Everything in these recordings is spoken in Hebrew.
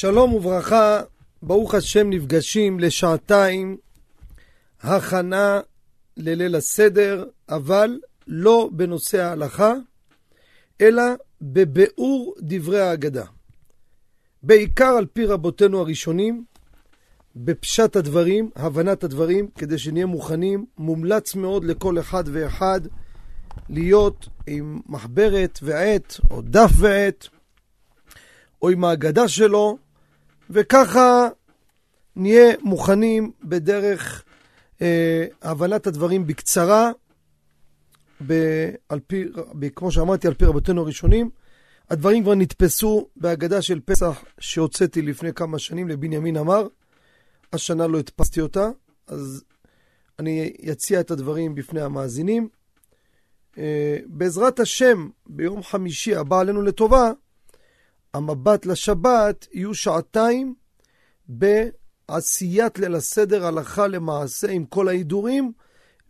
שלום וברכה, ברוך השם נפגשים לשעתיים הכנה לליל הסדר, אבל לא בנושא ההלכה, אלא בביאור דברי ההגדה. בעיקר על פי רבותינו הראשונים, בפשט הדברים, הבנת הדברים, כדי שנהיה מוכנים, מומלץ מאוד לכל אחד ואחד להיות עם מחברת ועט, או דף ועט, או עם ההגדה שלו, וככה נהיה מוכנים בדרך אה, הבנת הדברים בקצרה, ב- על פי, ב- כמו שאמרתי, על פי רבותינו הראשונים. הדברים כבר נתפסו בהגדה של פסח שהוצאתי לפני כמה שנים לבנימין אמר. השנה לא הדפסתי אותה, אז אני אציע את הדברים בפני המאזינים. אה, בעזרת השם, ביום חמישי הבא עלינו לטובה, המבט לשבת יהיו שעתיים בעשיית ליל הסדר הלכה למעשה עם כל ההידורים,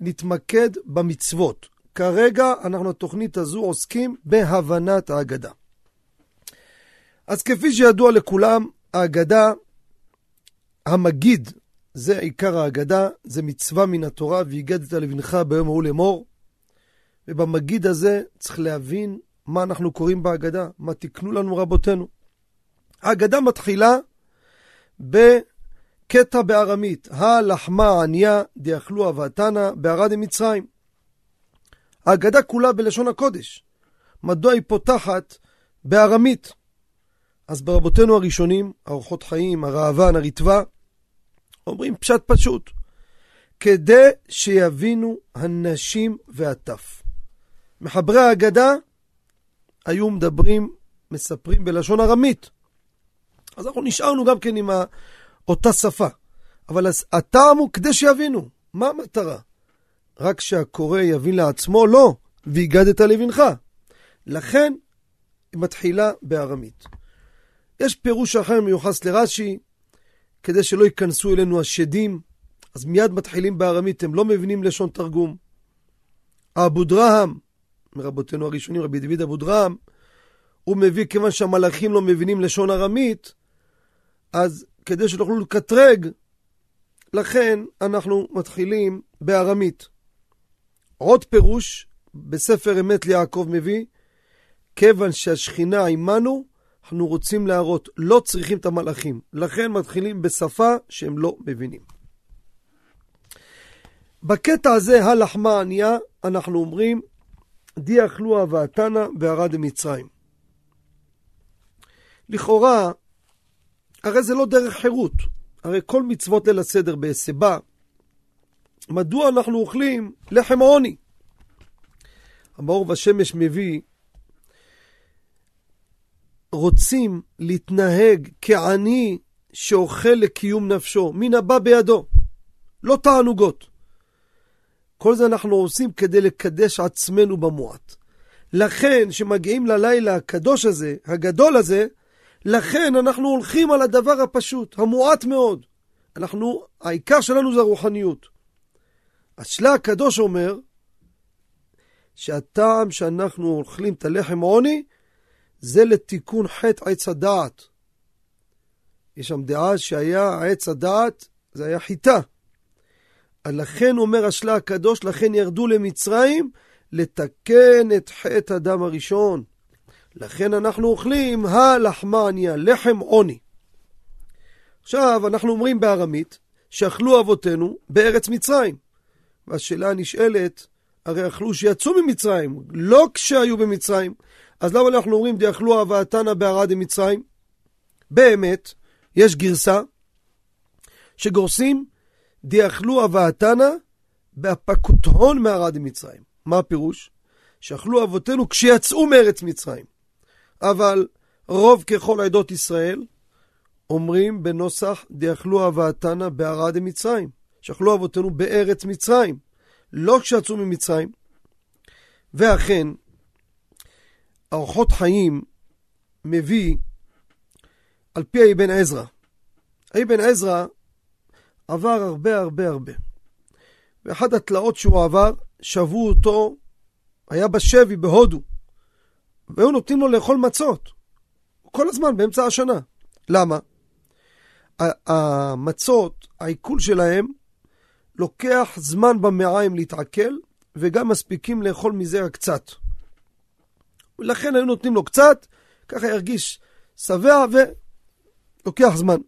נתמקד במצוות. כרגע אנחנו בתוכנית הזו עוסקים בהבנת ההגדה. אז כפי שידוע לכולם, ההגדה, המגיד, זה עיקר ההגדה, זה מצווה מן התורה, והגדת לבנך ביום ההוא לאמור. ובמגיד הזה צריך להבין מה אנחנו קוראים בהגדה, מה תיקנו לנו רבותינו. ההגדה מתחילה בקטע בארמית, הלחמה עניה דיאכלו אבתנה בערד מצרים. ההגדה כולה בלשון הקודש. מדוע היא פותחת בארמית? אז ברבותינו הראשונים, האורחות חיים, הראב"ן, הריטב"א, אומרים פשט פשוט, כדי שיבינו הנשים והטף. מחברי ההגדה היו מדברים, מספרים בלשון ארמית. אז אנחנו נשארנו גם כן עם אותה שפה. אבל הטעם הוא כדי שיבינו. מה המטרה? רק שהקורא יבין לעצמו? לא. והגדת לבנך. לכן היא מתחילה בארמית. יש פירוש אחר מיוחס לרש"י, כדי שלא ייכנסו אלינו השדים, אז מיד מתחילים בארמית, הם לא מבינים לשון תרגום. אבו דרהם, מרבותינו הראשונים, רבי דוד אבו דרהם, הוא מביא, כיוון שהמלאכים לא מבינים לשון ארמית, אז כדי שלא יוכלו לקטרג, לכן אנחנו מתחילים בארמית. עוד פירוש בספר אמת ליעקב מביא, כיוון שהשכינה עימנו, אנחנו רוצים להראות, לא צריכים את המלאכים. לכן מתחילים בשפה שהם לא מבינים. בקטע הזה, הלחמה ענייה, אנחנו אומרים, די אכלו אבעתנה בערד מצרים. לכאורה, הרי זה לא דרך חירות. הרי כל מצוות ליל הסדר בהסבה, מדוע אנחנו אוכלים לחם עוני? המאור והשמש מביא, רוצים להתנהג כעני שאוכל לקיום נפשו, מן הבא בידו, לא תענוגות. כל זה אנחנו עושים כדי לקדש עצמנו במועט. לכן, כשמגיעים ללילה הקדוש הזה, הגדול הזה, לכן אנחנו הולכים על הדבר הפשוט, המועט מאוד. אנחנו, העיקר שלנו זה הרוחניות. השלה הקדוש אומר שהטעם שאנחנו אוכלים את הלחם עוני זה לתיקון חטא עץ הדעת. יש שם דעה שהיה עץ הדעת, זה היה חיטה. לכן אומר השלה הקדוש, לכן ירדו למצרים לתקן את חטא הדם הראשון. לכן אנחנו אוכלים הלחמניה, לחם עוני. עכשיו, אנחנו אומרים בארמית, שאכלו אבותינו בארץ מצרים. והשאלה הנשאלת, הרי אכלו שיצאו ממצרים, לא כשהיו במצרים. אז למה אנחנו אומרים דיאכלו אבתנה בערד מצרים? באמת, יש גרסה שגורסים דיאכלו אבתנה בהפקות הון מערד מצרים. מה הפירוש? שאכלו אבותינו כשיצאו מארץ מצרים. אבל רוב ככל עדות ישראל אומרים בנוסח דיאכלו אבתנה בערד מצרים. שאכלו אבותינו בארץ מצרים, לא כשיצאו ממצרים. ואכן, אורחות חיים מביא על פי אבן עזרא. אבן עזרא עבר הרבה הרבה הרבה. ואחת התלאות שהוא עבר, שבו אותו, היה בשבי בהודו, והיו נותנים לו לאכול מצות. כל הזמן, באמצע השנה. למה? המצות, העיכול שלהם, לוקח זמן במעיים להתעכל, וגם מספיקים לאכול מזה רק קצת. ולכן היו נותנים לו קצת, ככה ירגיש שבע ולוקח זמן.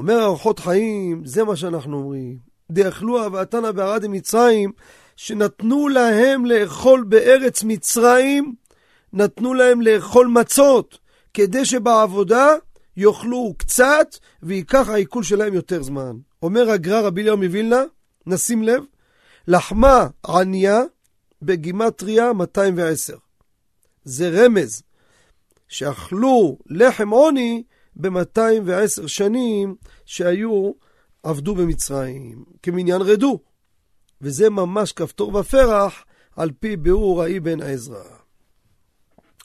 אומר ארוחות חיים, זה מה שאנחנו אומרים. דאכלו אהבתנה בערד מצרים, שנתנו להם לאכול בארץ מצרים, נתנו להם לאכול מצות, כדי שבעבודה יאכלו קצת, וייקח העיכול שלהם יותר זמן. אומר הגר"א רבי אליהו מווילנה, נשים לב, לחמה עניה בגימטריה 210. זה רמז שאכלו לחם עוני ב-210 שנים שהיו, עבדו במצרים, כמניין רדו. וזה ממש כפתור ופרח על פי ביאור ראי בן עזרא.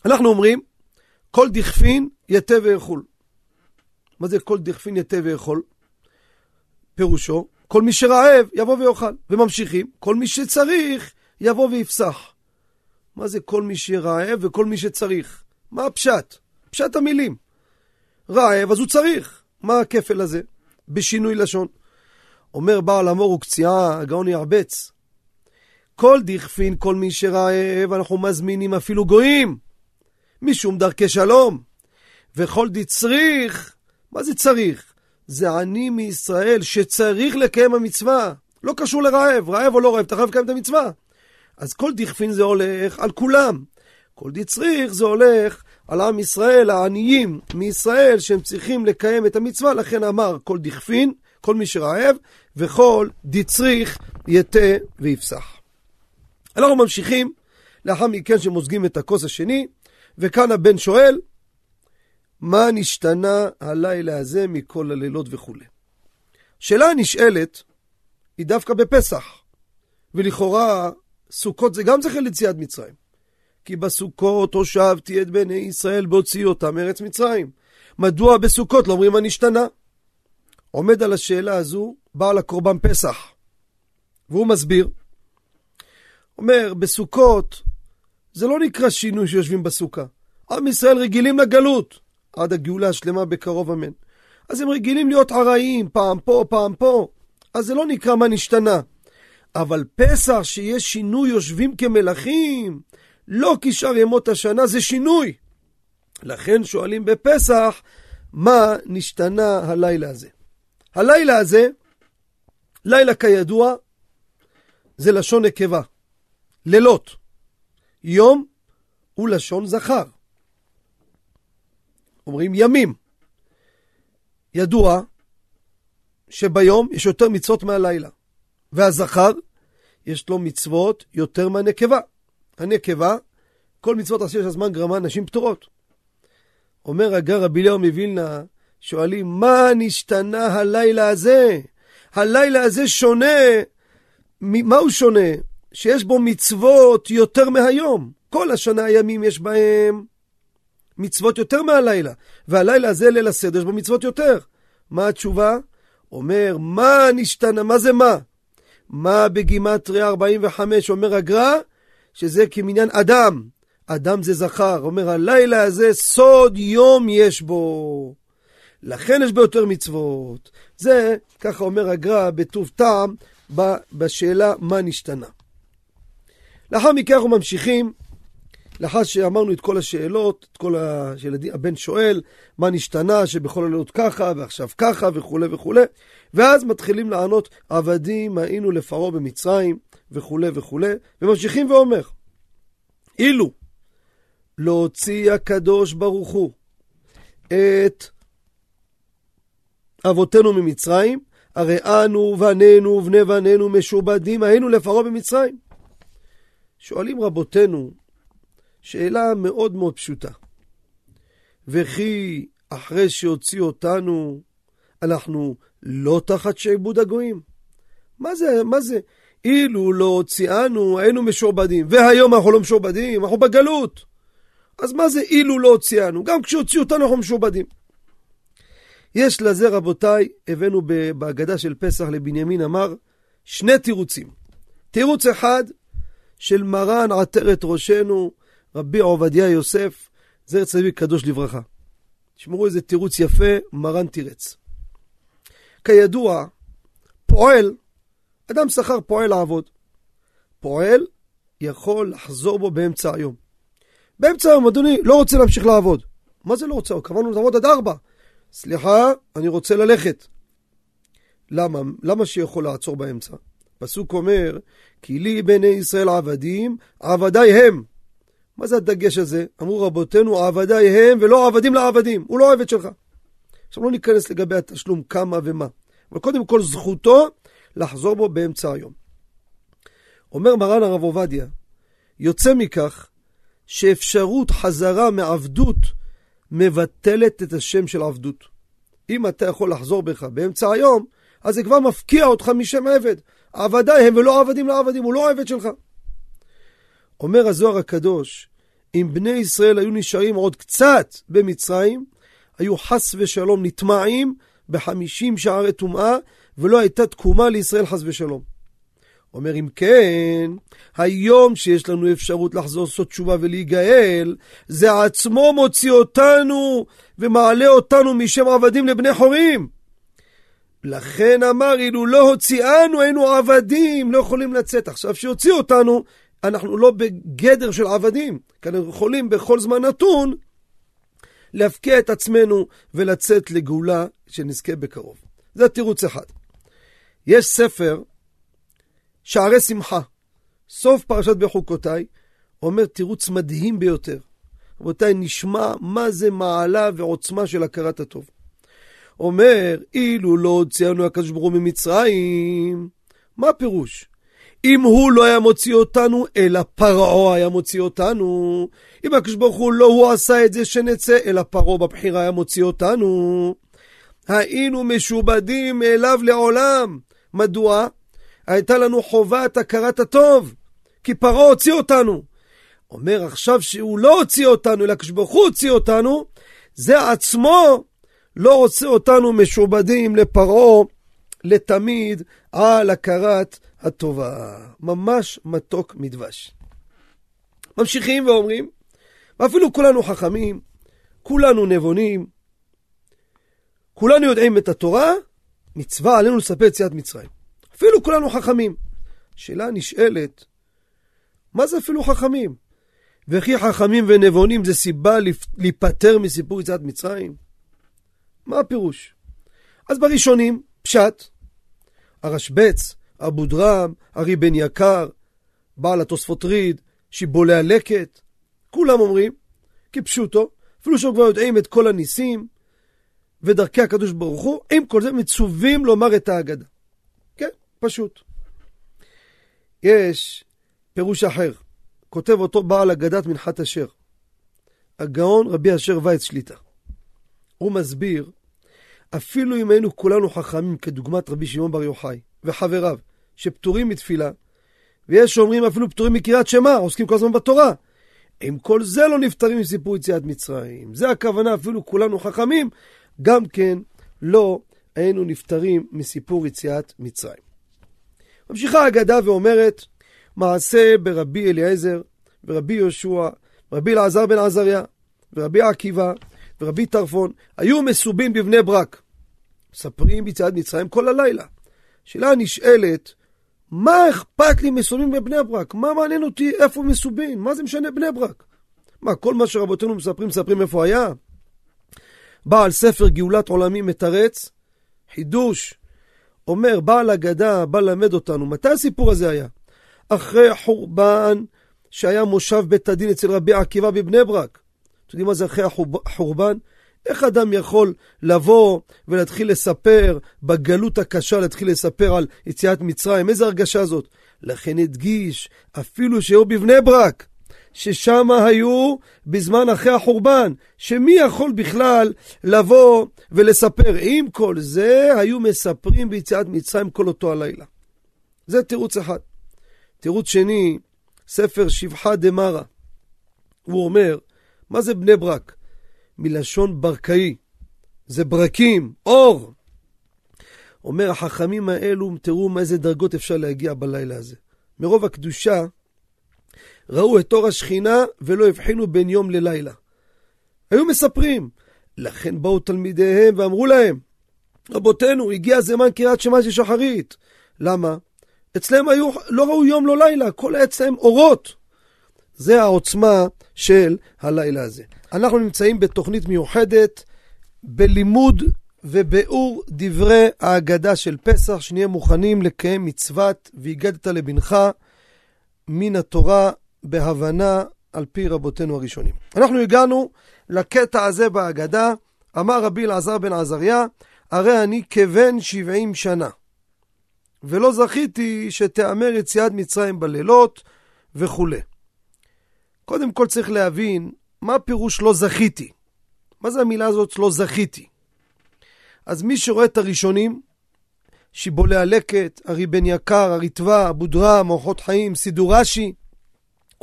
אנחנו אומרים, כל דכפין יתה ויכול. מה זה כל דכפין יתה ויכול? פירושו, כל מי שרעב יבוא ויאכל. וממשיכים, כל מי שצריך יבוא ויפסח. מה זה כל מי שרעב וכל מי שצריך? מה הפשט? פשט המילים. רעב, אז הוא צריך. מה הכפל הזה? בשינוי לשון. אומר בעל אמור וקציעה, הגאון ירבץ. כל דכפין, כל מי שרעב, אנחנו מזמינים אפילו גויים, משום דרכי שלום. וכל דצריך, מה זה צריך? זה עני מישראל שצריך לקיים המצווה. לא קשור לרעב, רעב או לא רעב, אתה חייב לקיים את המצווה. אז כל דכפין זה הולך על כולם. כל דצריך זה הולך על עם ישראל, העניים מישראל, שהם צריכים לקיים את המצווה, לכן אמר כל דכפין, כל מי שרעב, וכל דצריך יתה ויפסח. אנחנו ממשיכים, לאחר מכן שמוזגים את הכוס השני, וכאן הבן שואל, מה נשתנה הלילה הזה מכל הלילות וכולי. שאלה הנשאלת היא דווקא בפסח, ולכאורה סוכות זה גם זכר ליציאת מצרים. כי בסוכות הושבתי את בני ישראל בהוציא אותם מארץ מצרים. מדוע בסוכות לא אומרים מה נשתנה? עומד על השאלה הזו בעל הקורבן פסח, והוא מסביר. אומר, בסוכות זה לא נקרא שינוי שיושבים בסוכה. עם ישראל רגילים לגלות, עד הגאולה השלמה בקרוב אמן. אז הם רגילים להיות ארעיים, פעם פה, פעם פה. אז זה לא נקרא מה נשתנה. אבל פסח, שיש שינוי, יושבים כמלכים, לא כשאר ימות השנה, זה שינוי. לכן שואלים בפסח, מה נשתנה הלילה הזה? הלילה הזה, לילה כידוע, זה לשון נקבה. לילות. יום הוא לשון זכר. אומרים ימים. ידוע שביום יש יותר מצוות מהלילה, והזכר יש לו מצוות יותר מהנקבה. הנקבה, כל מצוות עשי של הזמן גרמה נשים פטורות. אומר הגר רבי אליהו מווילנה, שואלים, מה נשתנה הלילה הזה? הלילה הזה שונה, מה הוא שונה? שיש בו מצוות יותר מהיום. כל השנה הימים יש בהם מצוות יותר מהלילה, והלילה הזה, ליל הסדר, יש בו מצוות יותר. מה התשובה? אומר, מה נשתנה? מה זה מה? מה בגימטריה 45? אומר הגר"א, שזה כמניין אדם. אדם זה זכר. אומר, הלילה הזה סוד יום יש בו. לכן יש בו יותר מצוות. זה, ככה אומר הגר"א בטוב טעם, בשאלה מה נשתנה. לאחר מכן אנחנו ממשיכים לאחר שאמרנו את כל השאלות, את כל השאלות, הבן שואל מה נשתנה שבכל הלילות ככה ועכשיו ככה וכולי וכולי, ואז מתחילים לענות עבדים היינו לפרעה במצרים וכולי וכולי, וממשיכים ואומר, אילו להוציא הקדוש ברוך הוא את אבותינו ממצרים, הרי אנו בנינו ובני בנינו משועבדים היינו לפרעה במצרים. שואלים רבותינו, שאלה מאוד מאוד פשוטה. וכי אחרי שהוציא אותנו, אנחנו לא תחת שעבוד הגויים? מה זה, מה זה? אילו לא הוציאנו, היינו משועבדים, והיום אנחנו לא משועבדים, אנחנו בגלות. אז מה זה אילו לא הוציאנו? גם כשהוציאו אותנו אנחנו משועבדים. יש לזה, רבותיי, הבאנו בהגדה של פסח לבנימין אמר, שני תירוצים. תירוץ אחד של מרן עטרת ראשנו, רבי עובדיה יוסף, זר צדיק קדוש לברכה. תשמעו איזה תירוץ יפה, מרן תירץ. כידוע, פועל, אדם שכר פועל לעבוד. פועל יכול לחזור בו באמצע היום. באמצע היום, אדוני, לא רוצה להמשיך לעבוד. מה זה לא רוצה? קבענו לעבוד עד ארבע. סליחה, אני רוצה ללכת. למה? למה שיכול לעצור באמצע? פסוק אומר, כי לי בני ישראל עבדים, עבדי הם. מה זה הדגש הזה? אמרו רבותינו, עבדי הם ולא עבדים לעבדים. הוא לא עבד שלך. עכשיו לא ניכנס לגבי התשלום כמה ומה. אבל קודם כל זכותו לחזור בו באמצע היום. אומר מרן הרב עובדיה, יוצא מכך שאפשרות חזרה מעבדות מבטלת את השם של עבדות. אם אתה יכול לחזור בך באמצע היום, אז זה כבר מפקיע אותך משם עבד. עבדיי הם ולא עבדים לעבדים, הוא לא עבד שלך. אומר הזוהר הקדוש, אם בני ישראל היו נשארים עוד קצת במצרים, היו חס ושלום נטמעים בחמישים שערי טומאה, ולא הייתה תקומה לישראל חס ושלום. אומר אם כן, היום שיש לנו אפשרות לחזור לעשות תשובה ולהיגאל, זה עצמו מוציא אותנו ומעלה אותנו משם עבדים לבני חורים. לכן אמר, אילו לא הוציאנו, היינו עבדים, לא יכולים לצאת. עכשיו, שיוציאו אותנו, אנחנו לא בגדר של עבדים, כי אנחנו יכולים בכל זמן נתון להפקיע את עצמנו ולצאת לגאולה שנזכה בקרוב. זה תירוץ אחד. יש ספר, שערי שמחה, סוף פרשת בחוקותיי, אומר תירוץ מדהים ביותר. רבותיי, נשמע מה זה מעלה ועוצמה של הכרת הטוב. אומר, אילו לא הוציאנו הקדוש ברוך הוא ממצרים, מה הפירוש? אם הוא לא היה מוציא אותנו, אלא פרעה היה מוציא אותנו. אם הקדוש ברוך הוא לא הוא עשה את זה שנצא, אלא פרעה בבחירה היה מוציא אותנו. היינו משובדים אליו לעולם. מדוע? הייתה לנו חובת הכרת הטוב, כי פרעה הוציא אותנו. אומר עכשיו שהוא לא הוציא אותנו, אלא הקדוש ברוך הוא הוציא אותנו, זה עצמו לא רוצה אותנו משובדים לפרעה לתמיד על הכרת הטובה. ממש מתוק מדבש. ממשיכים ואומרים, ואפילו כולנו חכמים, כולנו נבונים, כולנו יודעים את התורה, מצווה עלינו לספר יציאת מצרים. אפילו כולנו חכמים. שאלה נשאלת, מה זה אפילו חכמים? וכי חכמים ונבונים זה סיבה להיפטר מסיפור יציאת מצרים? מה הפירוש? אז בראשונים, פשט, הרשב"ץ, אבו דרם, ארי בן יקר, בעל התוספות ריד, שיבולי הלקט, כולם אומרים, כפשוטו, אפילו שהם כבר יודעים את כל הניסים ודרכי הקדוש ברוך הוא, עם כל זה מצווים לומר את ההגדה. כן, פשוט. יש פירוש אחר, כותב אותו בעל אגדת מנחת אשר, הגאון רבי אשר וייץ שליטה. הוא מסביר, אפילו אם היינו כולנו חכמים כדוגמת רבי שמעון בר יוחאי וחבריו, שפטורים מתפילה, ויש שאומרים אפילו פטורים מקריאת שמע, עוסקים כל הזמן בתורה. עם כל זה לא נפטרים מסיפור יציאת מצרים. זה הכוונה, אפילו כולנו חכמים, גם כן לא היינו נפטרים מסיפור יציאת מצרים. ממשיכה האגדה ואומרת, מעשה ברבי אליעזר, ורבי יהושע, ורבי אלעזר בן עזריה, ורבי עקיבא, ורבי טרפון, היו מסובים בבני ברק. מספרים ביציאת מצרים כל הלילה. שאלה נשאלת, מה אכפת לי מסובים בבני ברק? מה מעניין אותי איפה מסובים? מה זה משנה בני ברק? מה, כל מה שרבותינו מספרים, מספרים איפה היה? בעל ספר גאולת עולמים מתרץ, חידוש, אומר, בעל אגדה, בא ללמד אותנו, מתי הסיפור הזה היה? אחרי החורבן שהיה מושב בית הדין אצל רבי עקיבא בבני ברק. אתם יודעים מה זה אחרי החורבן? איך אדם יכול לבוא ולהתחיל לספר בגלות הקשה, להתחיל לספר על יציאת מצרים? איזה הרגשה זאת? לכן הדגיש, אפילו שהיו בבני ברק, ששם היו בזמן אחרי החורבן, שמי יכול בכלל לבוא ולספר? עם כל זה, היו מספרים ביציאת מצרים כל אותו הלילה. זה תירוץ אחד. תירוץ שני, ספר שבחה דמרה. הוא אומר, מה זה בני ברק? מלשון ברקאי. זה ברקים, אור. אומר, החכמים האלו, תראו מאיזה דרגות אפשר להגיע בלילה הזה. מרוב הקדושה, ראו את אור השכינה ולא הבחינו בין יום ללילה. היו מספרים. לכן באו תלמידיהם ואמרו להם, רבותינו, הגיע זמן קריאת שמע של שחרית. למה? אצלם היו, לא ראו יום לא לילה, כל אצלם אורות. זה העוצמה של הלילה הזה. אנחנו נמצאים בתוכנית מיוחדת, בלימוד וביאור דברי ההגדה של פסח, שנהיה מוכנים לקיים מצוות והגדת לבנך מן התורה בהבנה על פי רבותינו הראשונים. אנחנו הגענו לקטע הזה בהגדה, אמר רבי אלעזר בן עזריה, הרי אני כבן שבעים שנה, ולא זכיתי שתיאמר יציאת מצרים בלילות וכולי. קודם כל צריך להבין מה פירוש לא זכיתי. מה זה המילה הזאת לא זכיתי? אז מי שרואה את הראשונים, שיבולי הלקט, ארי בן יקר, הריטב"א, אבו דרם, אורחות חיים, סידור רש"י,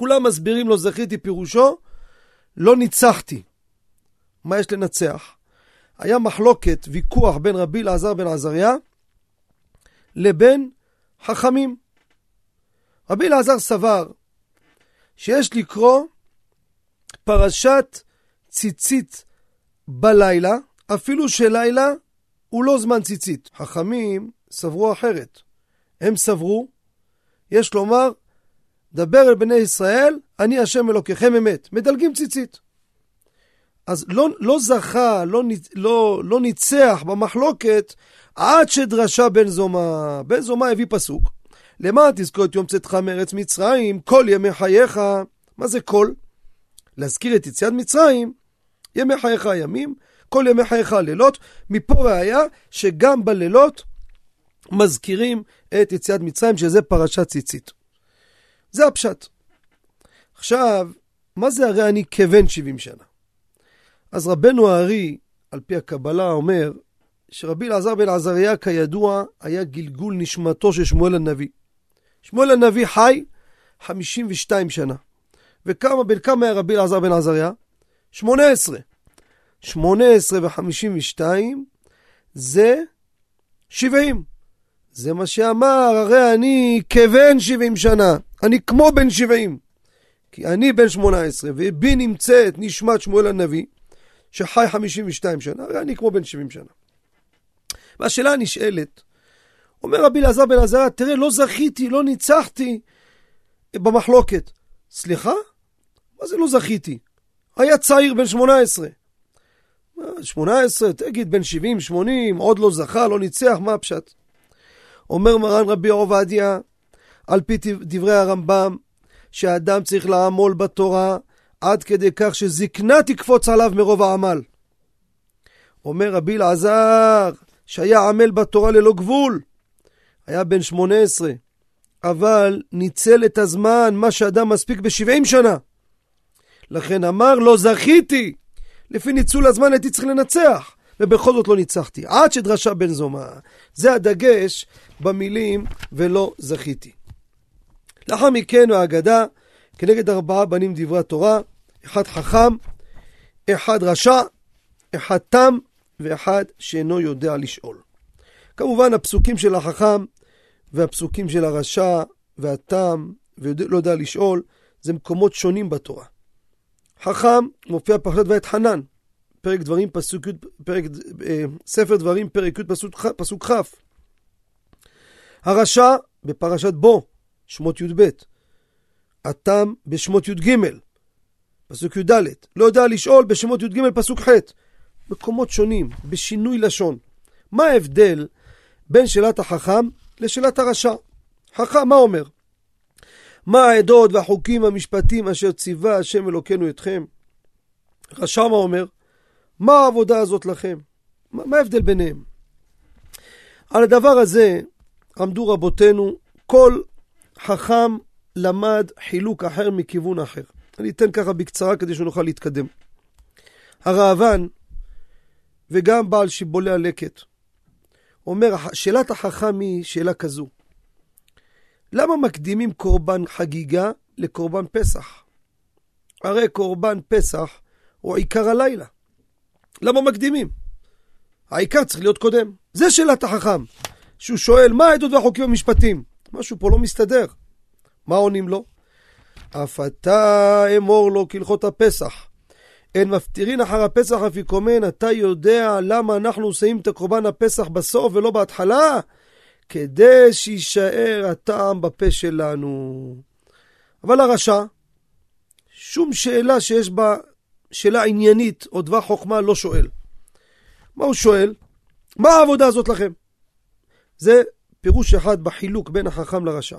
כולם מסבירים לא זכיתי פירושו, לא ניצחתי. מה יש לנצח? היה מחלוקת, ויכוח בין רבי אלעזר בן עזריה לבין חכמים. רבי אלעזר סבר שיש לקרוא פרשת ציצית בלילה, אפילו שלילה הוא לא זמן ציצית. חכמים סברו אחרת. הם סברו, יש לומר, דבר אל בני ישראל, אני השם אלוקיכם אמת. מדלגים ציצית. אז לא, לא זכה, לא, לא, לא ניצח במחלוקת עד שדרשה בן זומא. בן זומא הביא פסוק. למען תזכור את יום צאתך מארץ מצרים, כל ימי חייך. מה זה כל? להזכיר את יציאת מצרים, ימי חייך הימים, כל ימי חייך הלילות. מפה ראיה שגם בלילות מזכירים את יציאת מצרים, שזה פרשת ציצית. זה הפשט. עכשיו, מה זה הרי אני כבן 70 שנה? אז רבנו הארי, על פי הקבלה, אומר שרבי אלעזר בן עזריה, כידוע, היה גלגול נשמתו של שמואל הנביא. שמואל הנביא חי 52 שנה. וכמה, בין כמה היה רבי אלעזר בן עזריה? 18. 18 ו-52 זה 70. זה מה שאמר, הרי אני כבן 70 שנה, אני כמו בן 70. כי אני בן 18, ובי נמצאת נשמת שמואל הנביא, שחי 52 שנה, הרי אני כמו בן 70 שנה. והשאלה הנשאלת, אומר רבי אלעזר בן עזריה, תראה, לא זכיתי, לא ניצחתי במחלוקת. סליחה? מה זה לא זכיתי? היה צעיר בן 18. 18, תגיד, בן 70, 80, עוד לא זכה, לא ניצח, מה הפשט? אומר מרן רבי עובדיה, על פי דברי הרמב"ם, שהאדם צריך לעמול בתורה עד כדי כך שזקנה תקפוץ עליו מרוב העמל. אומר רבי אלעזר, שהיה עמל בתורה ללא גבול, היה בן 18, אבל ניצל את הזמן, מה שאדם מספיק ב-70 שנה. לכן אמר, לא זכיתי. לפי ניצול הזמן הייתי צריך לנצח, ובכל זאת לא ניצחתי. עד שדרשה בן זומא. זה הדגש במילים ולא זכיתי. לאחר מכן ההגדה כנגד ארבעה בנים דברי התורה, אחד חכם, אחד רשע, אחד תם ואחד שאינו יודע לשאול. כמובן הפסוקים של החכם והפסוקים של הרשע והתם ולא יודע לשאול זה מקומות שונים בתורה. חכם מופיע פרשת ואת חנן, פרק דברים פסוק פרק, אה, ספר דברים פרק י' פסוק כ'. הרשע בפרשת בו, שמות י"ב. התם בשמות י"ג, פסוק י"ד. לא יודע לשאול בשמות י"ג פסוק ח'. מקומות שונים, בשינוי לשון. מה ההבדל בין שאלת החכם לשאלת הרשע? חכם, מה אומר? מה העדות והחוקים המשפטיים אשר ציווה השם אלוקינו אתכם? רשע מה אומר? מה העבודה הזאת לכם? מה ההבדל ביניהם? על הדבר הזה עמדו רבותינו, כל חכם למד חילוק אחר מכיוון אחר. אני אתן ככה בקצרה כדי שנוכל להתקדם. הראב"ן וגם בעל שיבולי הלקט אומר, שאלת החכם היא שאלה כזו: למה מקדימים קורבן חגיגה לקורבן פסח? הרי קורבן פסח הוא עיקר הלילה. למה מקדימים? העיקר צריך להיות קודם. זה שאלת החכם. שהוא שואל, מה העדות והחוקים המשפטיים? משהו פה לא מסתדר. מה עונים לו? אף אתה אמור לו כהלכות הפסח. אין מפטירין אחר הפסח אפיקומן, אתה יודע למה אנחנו שמים את הקורבן הפסח בסוף ולא בהתחלה? כדי שיישאר הטעם בפה שלנו. אבל הרשע, שום שאלה שיש בה שאלה עניינית או דבר חוכמה לא שואל. מה הוא שואל? מה העבודה הזאת לכם? זה פירוש אחד בחילוק בין החכם לרשע.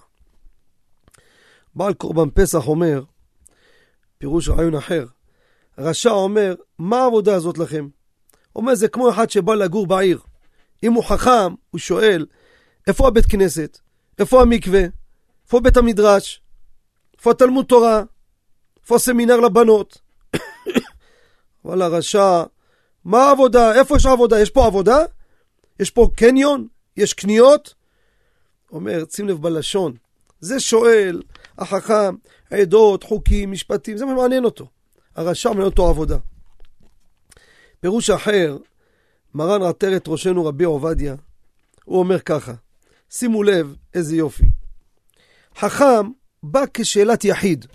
בעל קורבן פסח אומר, פירוש רעיון אחר, רשע אומר, מה העבודה הזאת לכם? אומר, זה כמו אחד שבא לגור בעיר. אם הוא חכם, הוא שואל, איפה הבית כנסת? איפה המקווה? איפה בית המדרש? איפה התלמוד תורה? איפה הסמינר לבנות? אבל הרשע, מה העבודה? איפה יש עבודה? יש פה עבודה? יש פה קניון? יש קניות? אומר, שים לב בלשון. זה שואל, החכם, עדות, חוקים, משפטים, זה מה מעניין אותו. הרשע מעניין אותו עבודה. פירוש אחר, מרן עטרת ראשנו רבי עובדיה, הוא אומר ככה, שימו לב איזה יופי. חכם בא כשאלת יחיד,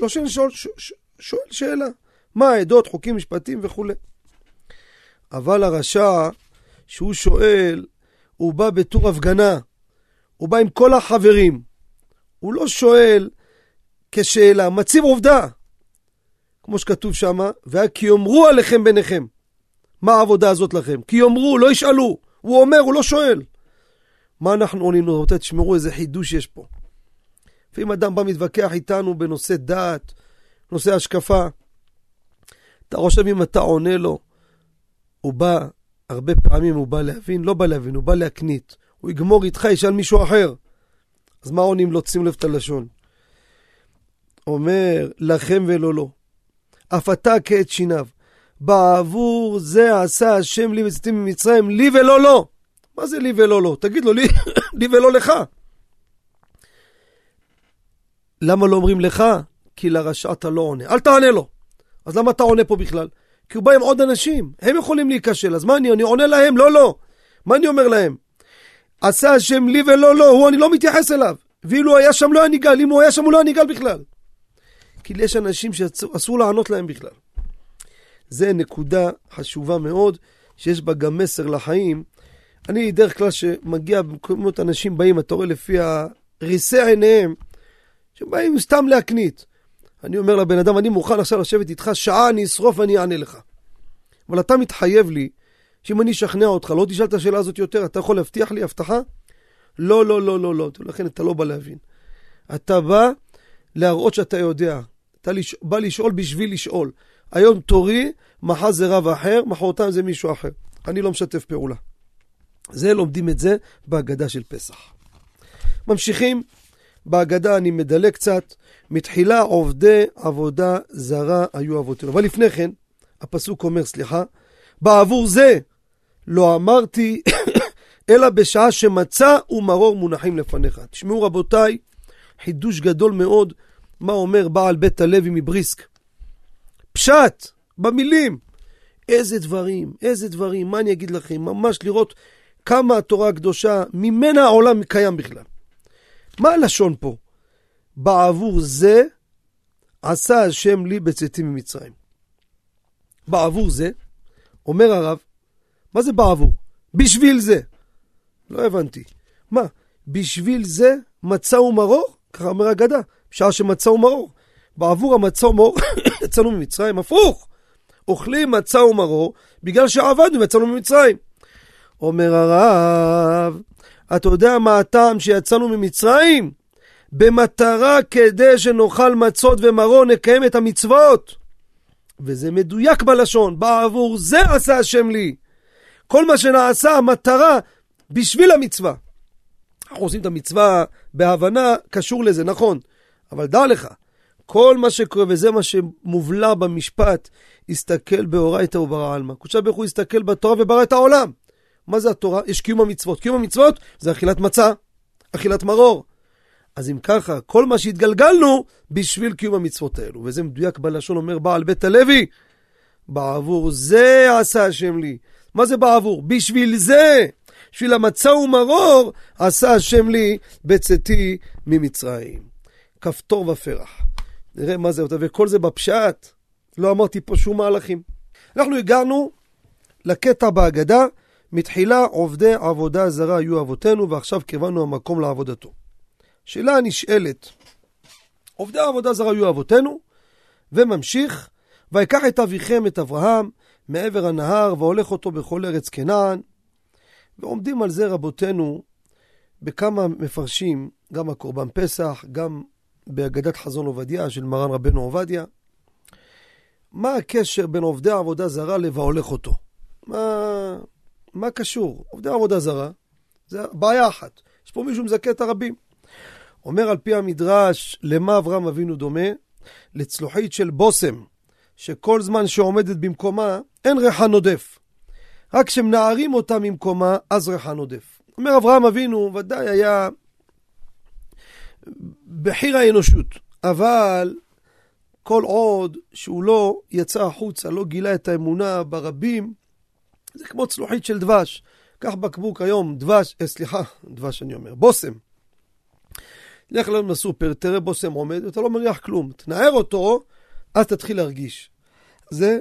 לא שואל, שואל, שואל שאלה, מה העדות, חוקים, משפטים וכולי. אבל הרשע, שהוא שואל, הוא בא בתור הפגנה, הוא בא עם כל החברים. הוא לא שואל כשאלה, מציב עובדה. כמו שכתוב שם, והיה יאמרו עליכם ביניכם. מה העבודה הזאת לכם? כי יאמרו, לא ישאלו. הוא אומר, הוא לא שואל. מה אנחנו עונים לו? רבותיי, תשמעו איזה חידוש יש פה. לפעמים אדם בא מתווכח איתנו בנושא דת, נושא השקפה. אתה חושב אם אתה עונה לו, הוא בא, הרבה פעמים הוא בא להבין, לא בא להבין, הוא בא להקנית. הוא יגמור איתך, ישאל מישהו אחר. אז מה עונים לו? שים לב את הלשון. אומר, לכם ולא לו. אף אתה כעת שיניו. בעבור זה עשה השם לי בצאתים ממצרים, לי ולא לו. מה זה לי ולא לו? תגיד לו, לי, לי ולא לך. למה לא אומרים לך? כי לרשע אתה לא עונה. אל תענה לו. אז למה אתה עונה פה בכלל? כי הוא בא עם עוד אנשים, הם יכולים להיכשל, אז מה אני, אני עונה להם? לא, לא. מה אני אומר להם? עשה השם לי ולא לו, הוא אני לא מתייחס אליו. ואילו היה שם לא היה נגאל, אם הוא היה שם הוא לא היה נגאל בכלל. כי יש אנשים שאסור לענות להם בכלל. זה נקודה חשובה מאוד, שיש בה גם מסר לחיים. אני דרך כלל שמגיע במקומות אנשים באים, אתה רואה לפי ריסי עיניהם, שבאים סתם להקנית. אני אומר לבן אדם, אני מוכן עכשיו לשבת איתך שעה, אני אשרוף ואני אענה לך. אבל אתה מתחייב לי שאם אני אשכנע אותך, לא תשאל את השאלה הזאת יותר, אתה יכול להבטיח לי הבטחה? לא, לא, לא, לא, לא. לכן אתה לא בא להבין. אתה בא להראות שאתה יודע. אתה לש... בא לשאול בשביל לשאול. היום תורי, מחר זה רב אחר, מחרתיים זה מישהו אחר. אני לא משתף פעולה. זה לומדים את זה בהגדה של פסח. ממשיכים, בהגדה אני מדלג קצת, מתחילה עובדי עבודה זרה היו אבותינו. אבל לפני כן, הפסוק אומר, סליחה, בעבור זה לא אמרתי, אלא בשעה שמצה ומרור מונחים לפניך. תשמעו רבותיי, חידוש גדול מאוד, מה אומר בעל בית הלוי מבריסק. פשט, במילים. איזה דברים, איזה דברים, מה אני אגיד לכם? ממש לראות כמה התורה הקדושה, ממנה העולם קיים בכלל. מה הלשון פה? בעבור זה עשה השם לי בצאתי ממצרים. בעבור זה, אומר הרב, מה זה בעבור? בשביל זה. לא הבנתי. מה, בשביל זה מצה ומרור? ככה אומר הגדה, בשעה שמצה ומרור. בעבור המצה ומרור יצאנו ממצרים, הפוך. אוכלים מצה ומרור בגלל שעבדנו ויצאנו ממצרים. אומר הרב, אתה יודע מה הטעם שיצאנו ממצרים? במטרה כדי שנאכל מצות ומרור נקיים את המצוות. וזה מדויק בלשון, בעבור זה עשה השם לי. כל מה שנעשה, המטרה, בשביל המצווה. אנחנו עושים את המצווה בהבנה, קשור לזה, נכון. אבל דע לך, כל מה שקורה, וזה מה שמובלע במשפט, הסתכל באורייתא וברא עלמא. קודשא ברוך הוא הסתכל בתורה וברא את העולם. מה זה התורה? יש קיום המצוות. קיום המצוות זה אכילת מצה, אכילת מרור. אז אם ככה, כל מה שהתגלגלנו בשביל קיום המצוות האלו. וזה מדויק בלשון, אומר בעל בית הלוי, בעבור זה עשה השם לי. מה זה בעבור? בשביל זה, בשביל המצה ומרור, עשה השם לי בצאתי ממצרים. כפתור ופרח. נראה מה זה, וכל זה בפשט. לא אמרתי פה שום מהלכים. אנחנו הגענו לקטע בהגדה, מתחילה עובדי עבודה זרה היו אבותינו, ועכשיו קרבנו המקום לעבודתו. שאלה הנשאלת, עובדי עבודה זרה היו אבותינו, וממשיך, ויקח את אביכם, את אברהם, מעבר הנהר, והולך אותו בכל ארץ כנען. ועומדים על זה רבותינו בכמה מפרשים, גם הקורבן פסח, גם בהגדת חזון עובדיה של מרן רבנו עובדיה. מה הקשר בין עובדי עבודה זרה ל"והולך אותו"? מה, מה קשור? עובדי עבודה זרה, זה בעיה אחת. יש פה מישהו מזכה את הרבים. אומר על פי המדרש, למה אברהם אבינו דומה? לצלוחית של בושם, שכל זמן שעומדת במקומה, אין ריחה נודף. רק כשמנערים אותה ממקומה, אז ריחה נודף. אומר אברהם אבינו, ודאי היה בחיר האנושות, אבל כל עוד שהוא לא יצא החוצה, לא גילה את האמונה ברבים, זה כמו צלוחית של דבש. קח בקבוק היום, דבש, אה, סליחה, דבש אני אומר, בושם. לך לנו לסופר, תראה בושם עומד, ואתה לא מריח כלום. תנער אותו, אז תתחיל להרגיש. זה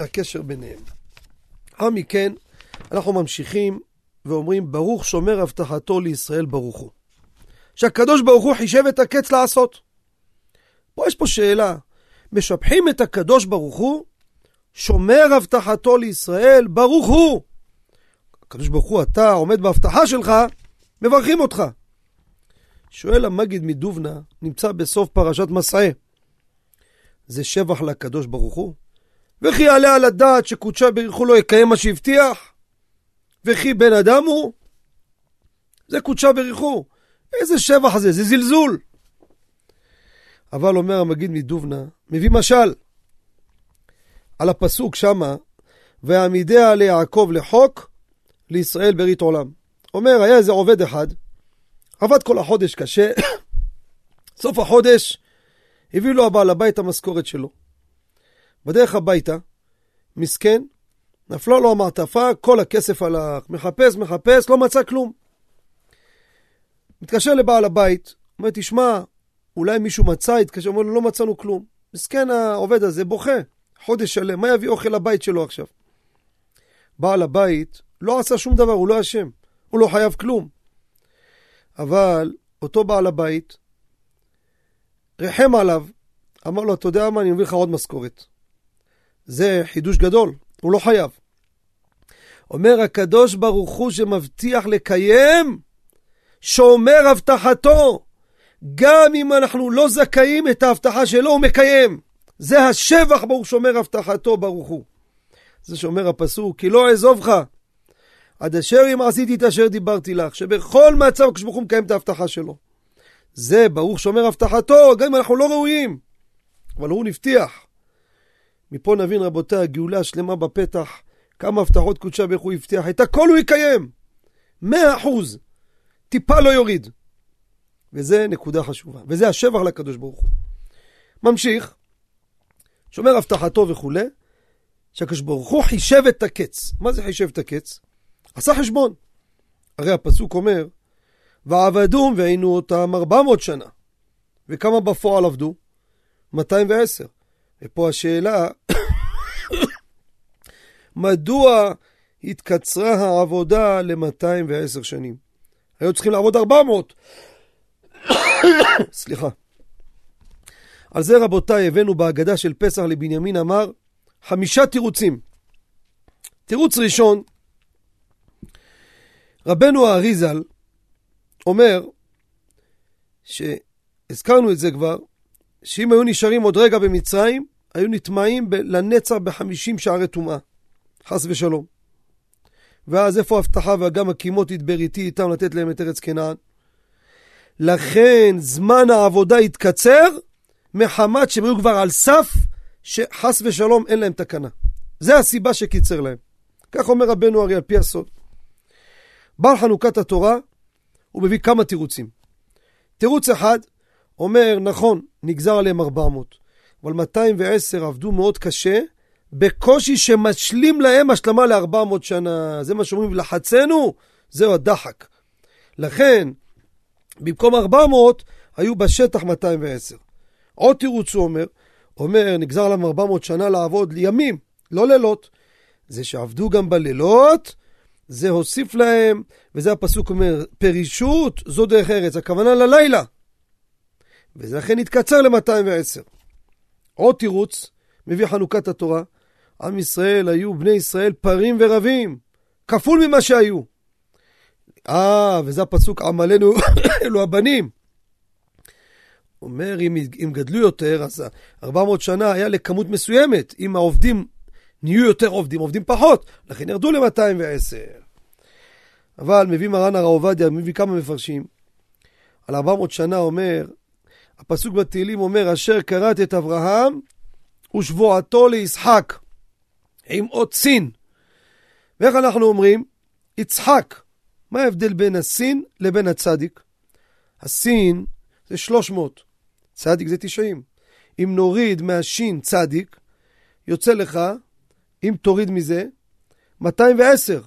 הקשר ביניהם. לאחר מכן, אנחנו ממשיכים ואומרים, ברוך שומר הבטחתו לישראל ברוך הוא. שהקדוש ברוך הוא חישב את הקץ לעשות. פה יש פה שאלה, משבחים את הקדוש ברוך הוא, שומר הבטחתו לישראל, ברוך הוא. הקדוש ברוך הוא, אתה עומד בהבטחה שלך, מברכים אותך. שואל המגיד מדובנה, נמצא בסוף פרשת מסעי. זה שבח לקדוש ברוך הוא? וכי יעלה על הדעת שקודשה ברכו לא יקיים מה שהבטיח? וכי בן אדם הוא? זה קודשה ברכו. איזה שבח זה? זה זלזול. אבל אומר המגיד מדובנה, מביא משל על הפסוק שמה, ועמידיה ליעקב לחוק, לישראל ברית עולם. אומר, היה איזה עובד אחד, עבד כל החודש קשה, סוף החודש הביא לו הבעל הבית המשכורת שלו. בדרך הביתה, מסכן, נפלה לו המעטפה, כל הכסף הלך, מחפש, מחפש, לא מצא כלום. מתקשר לבעל הבית, אומר, תשמע, אולי מישהו מצא, התקשר, אומר לו, לא מצאנו כלום. מסכן העובד הזה, בוכה, חודש שלם, מה יביא אוכל לבית שלו עכשיו? בעל הבית לא עשה שום דבר, הוא לא אשם, הוא לא חייב כלום. אבל אותו בעל הבית ריחם עליו, אמר לו, אתה יודע מה, אני מביא לך עוד משכורת. זה חידוש גדול, הוא לא חייב. אומר הקדוש ברוך הוא שמבטיח לקיים, שומר הבטחתו. גם אם אנחנו לא זכאים את ההבטחה שלו, הוא מקיים. זה השבח ברוך שומר הבטחתו ברוך הוא. זה שאומר הפסוק, כי לא אעזובך, עד אשר אם עשיתי את אשר דיברתי לך, שבכל מצב הקדוש ברוך הוא מקיים את ההבטחה שלו. זה ברוך שומר הבטחתו, גם אם אנחנו לא ראויים. אבל הוא נבטיח. מפה נבין רבותיי, הגאולה השלמה בפתח, כמה הבטחות קודשה ואיך הוא הבטיח, את הכל הוא יקיים. מאה אחוז. טיפה לא יוריד. וזה נקודה חשובה. וזה השבח לקדוש ברוך הוא. ממשיך, שומר הבטחתו וכולי, שהקדוש ברוך הוא חישב את הקץ. מה זה חישב את הקץ? עשה חשבון. הרי הפסוק אומר, ועבדום ועינו אותם 400 שנה. וכמה בפועל עבדו? 210. ופה השאלה, מדוע התקצרה העבודה ל-210 שנים? היו צריכים לעבוד 400. סליחה. על זה רבותיי הבאנו בהגדה של פסח לבנימין אמר חמישה תירוצים. תירוץ ראשון, רבנו האריזל אומר, שהזכרנו את זה כבר, שאם היו נשארים עוד רגע במצרים, היו נטמעים לנצח בחמישים שערי טומאה, חס ושלום. ואז איפה ההבטחה והגם הקימות ידבר איתי איתם לתת להם את ארץ כנען? לכן זמן העבודה התקצר מחמת שהם היו כבר על סף שחס ושלום אין להם תקנה. זה הסיבה שקיצר להם. כך אומר רבנו ארי על פי הסוד. בעל חנוכת התורה, הוא מביא כמה תירוצים. תירוץ אחד אומר, נכון, נגזר עליהם 400, אבל 210 עבדו מאוד קשה, בקושי שמשלים להם השלמה ל-400 שנה. זה מה שאומרים, לחצנו, זהו הדחק. לכן, במקום 400, היו בשטח 210. עוד תירוץ הוא אומר, אומר, נגזר עליו 400 שנה לעבוד ימים, לא לילות. זה שעבדו גם בלילות, זה הוסיף להם, וזה הפסוק אומר, פרישות זו דרך ארץ, הכוונה ללילה. וזה לכן התקצר ל-210. עוד תירוץ, מביא חנוכת התורה, עם ישראל היו בני ישראל פרים ורבים, כפול ממה שהיו. אה, וזה הפסוק, עמלנו אלו הבנים. אומר, אם, אם גדלו יותר, אז 400 שנה היה לכמות מסוימת. אם העובדים נהיו יותר עובדים, עובדים פחות, לכן ירדו ל-210. אבל מביא מרן הרב עובדיה, מביא כמה מפרשים. על 400 שנה אומר, הפסוק בתהילים אומר, אשר קראת את אברהם ושבועתו לישחק, עם עוד סין. ואיך אנחנו אומרים? יצחק. מה ההבדל בין הסין לבין הצדיק? הסין זה 300, צדיק זה 90. אם נוריד מהשין צדיק, יוצא לך, אם תוריד מזה, 210.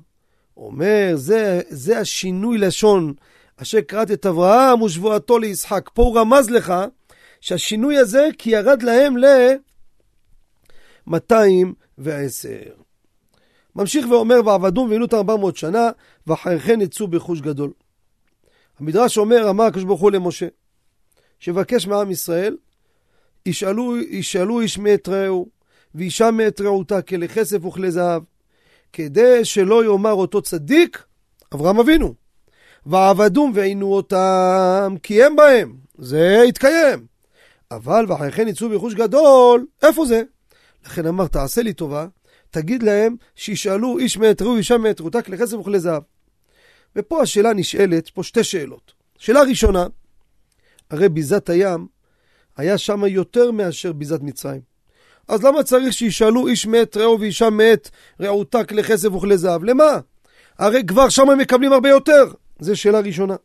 אומר, זה, זה השינוי לשון, אשר קראת את אברהם ושבועתו לישחק. פה הוא רמז לך שהשינוי הזה, כי ירד להם ל-210. ממשיך ואומר, ועבדום ועינו את 400 שנה, ואחרי כן יצאו בחוש גדול. המדרש אומר, אמר הקדוש ברוך הוא למשה, שבקש מעם ישראל, ישאלו, ישאלו איש מאת רעהו, ואישה מאת רעותה כלי כסף וכלי זהב, כדי שלא יאמר אותו צדיק, אברהם אבינו. ועבדום ועינו אותם, כי הם בהם. זה התקיים. אבל ואחרי כן יצאו ברכוש גדול, איפה זה? לכן אמר, תעשה לי טובה, תגיד להם שישאלו איש מאת רעו ואישה מאת רעותה כלי כסף וכלי זהב. ופה השאלה נשאלת, פה שתי שאלות. שאלה ראשונה, הרי ביזת הים היה שם יותר מאשר ביזת מצרים. אז למה צריך שישאלו איש מת רעו ואישה מת רעותה כלי כסף וכלי זהב? למה? הרי כבר שם הם מקבלים הרבה יותר. זו שאלה ראשונה.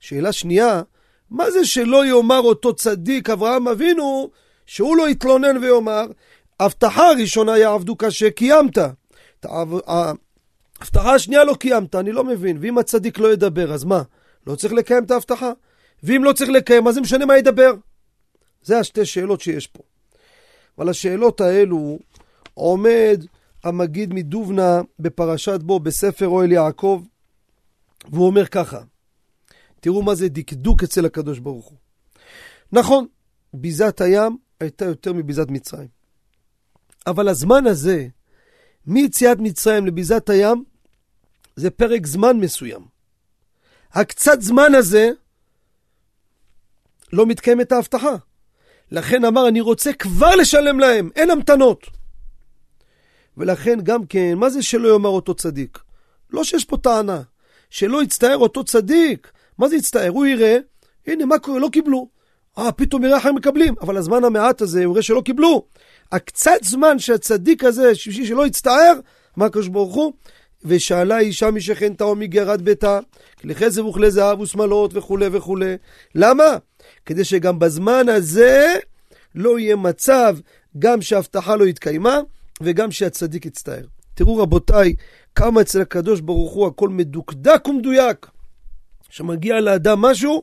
שאלה שנייה, מה זה שלא יאמר אותו צדיק אברהם אבינו, שהוא לא יתלונן ויאמר, הבטחה הראשונה יעבדו קשה, קיימת. ההבטחה השנייה לא קיימת, אני לא מבין. ואם הצדיק לא ידבר, אז מה? לא צריך לקיים את ההבטחה? ואם לא צריך לקיים, אז זה משנה מה ידבר. זה השתי שאלות שיש פה. ועל השאלות האלו עומד המגיד מדובנה בפרשת בו בספר אוהל יעקב, והוא אומר ככה, תראו מה זה דקדוק אצל הקדוש ברוך הוא. נכון, ביזת הים הייתה יותר מביזת מצרים. אבל הזמן הזה, מיציאת מצרים לביזת הים, זה פרק זמן מסוים. הקצת זמן הזה, לא מתקיימת ההבטחה. לכן אמר, אני רוצה כבר לשלם להם, אין המתנות. ולכן גם כן, מה זה שלא יאמר אותו צדיק? לא שיש פה טענה. שלא יצטער אותו צדיק. מה זה יצטער? הוא יראה, הנה, מה קורה? לא קיבלו. אה, פתאום יראה הם מקבלים. אבל הזמן המעט הזה, הוא יראה שלא קיבלו. הקצת זמן שהצדיק הזה, בשביל שלא יצטער, מה הקדוש ברוך הוא? ושאלה אישה משכן תאום מגרת ביתה, כלי חזב וכלי זהב ושמלות וכולי וכולי. למה? כדי שגם בזמן הזה לא יהיה מצב גם שההבטחה לא התקיימה וגם שהצדיק יצטער. תראו רבותיי, כמה אצל הקדוש ברוך הוא הכל מדוקדק ומדויק. כשמגיע לאדם משהו,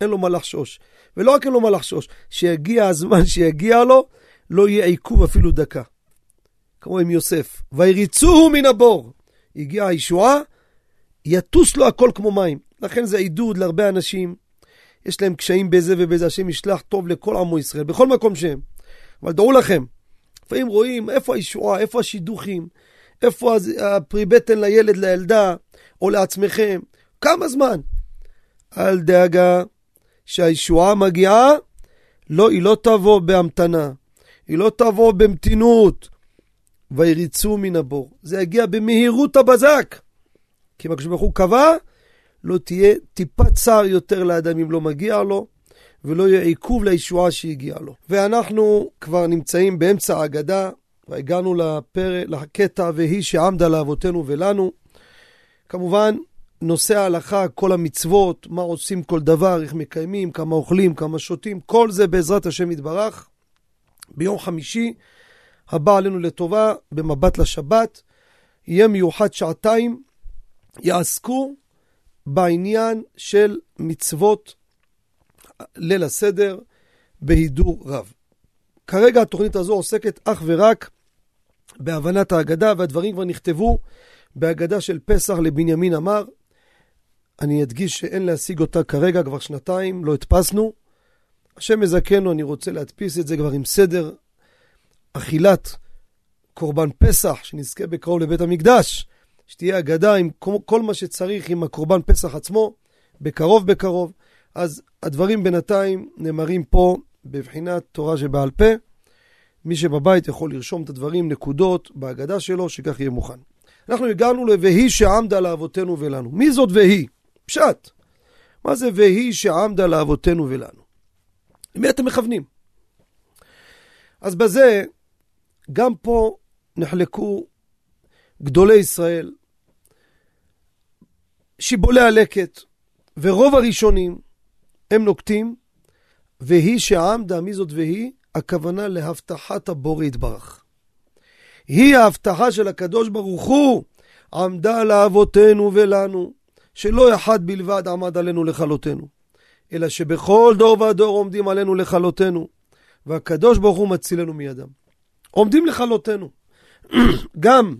אין לו מה לחשוש. ולא רק אין לו מה לחשוש, שיגיע הזמן שיגיע לו, לא יהיה עיכוב אפילו דקה. כמו עם יוסף, ויריצוהו מן הבור. הגיעה הישועה, יטוס לו הכל כמו מים. לכן זה עידוד להרבה אנשים יש להם קשיים בזה ובזה, השם ישלח טוב לכל עמו ישראל, בכל מקום שהם. אבל דעו לכם, לפעמים רואים איפה הישועה, איפה השידוכים, איפה הפרי בטן לילד, לילדה, או לעצמכם. כמה זמן? אל דאגה שהישועה מגיעה, לא, היא לא תבוא בהמתנה, היא לא תבוא במתינות. ויריצו מן הבור. זה יגיע במהירות הבזק. כי מה ברוך הוא קבע, לא תהיה טיפת צער יותר לאדם אם לא מגיע לו, ולא יהיה עיכוב לישועה שהגיעה לו. ואנחנו כבר נמצאים באמצע ההגדה, והגענו לפר... לקטע והיא שעמדה לאבותינו ולנו. כמובן, נושא ההלכה, כל המצוות, מה עושים כל דבר, איך מקיימים, כמה אוכלים, כמה שותים, כל זה בעזרת השם יתברך. ביום חמישי הבא עלינו לטובה, במבט לשבת, יהיה מיוחד שעתיים, יעסקו בעניין של מצוות ליל הסדר בהידור רב. כרגע התוכנית הזו עוסקת אך ורק בהבנת ההגדה, והדברים כבר נכתבו בהגדה של פסח לבנימין אמר. אני אדגיש שאין להשיג אותה כרגע, כבר שנתיים, לא הדפסנו. השם מזכנו, אני רוצה להדפיס את זה כבר עם סדר אכילת קורבן פסח, שנזכה בקרוב לבית המקדש, שתהיה אגדה עם כל מה שצריך עם הקורבן פסח עצמו, בקרוב בקרוב. אז הדברים בינתיים נאמרים פה בבחינת תורה שבעל פה. מי שבבית יכול לרשום את הדברים, נקודות, בהגדה שלו, שכך יהיה מוכן. אנחנו הגענו ל"והי שעמדה לאבותינו ולנו". מי זאת והיא? פשט. מה זה והיא שעמדה לאבותינו ולנו? למי אתם מכוונים? אז בזה, גם פה נחלקו גדולי ישראל, שיבולי הלקט, ורוב הראשונים הם נוקטים, והיא שעמדה, מי זאת והיא? הכוונה להבטחת הבורא יתברך. היא ההבטחה של הקדוש ברוך הוא, עמדה לאבותינו ולנו, שלא אחד בלבד עמד עלינו לכלותנו, אלא שבכל דור ודור עומדים עלינו לכלותנו, והקדוש ברוך הוא מצילנו מידם. עומדים לכלותנו, גם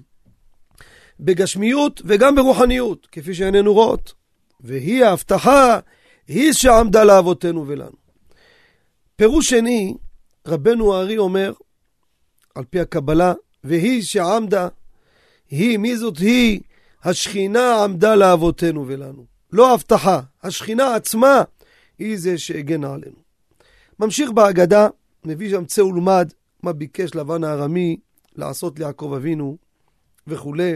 בגשמיות וגם ברוחניות, כפי שעינינו רואות. והיא ההבטחה, היא שעמדה לאבותינו ולנו. פירוש שני, רבנו הארי אומר, על פי הקבלה, והיא שעמדה, היא, מי זאת היא? השכינה עמדה לאבותינו ולנו. לא הבטחה, השכינה עצמה היא זה שהגנה עלינו. ממשיך בהגדה, מביא שם צא ולמד מה ביקש לבן הארמי לעשות ליעקב אבינו וכולי.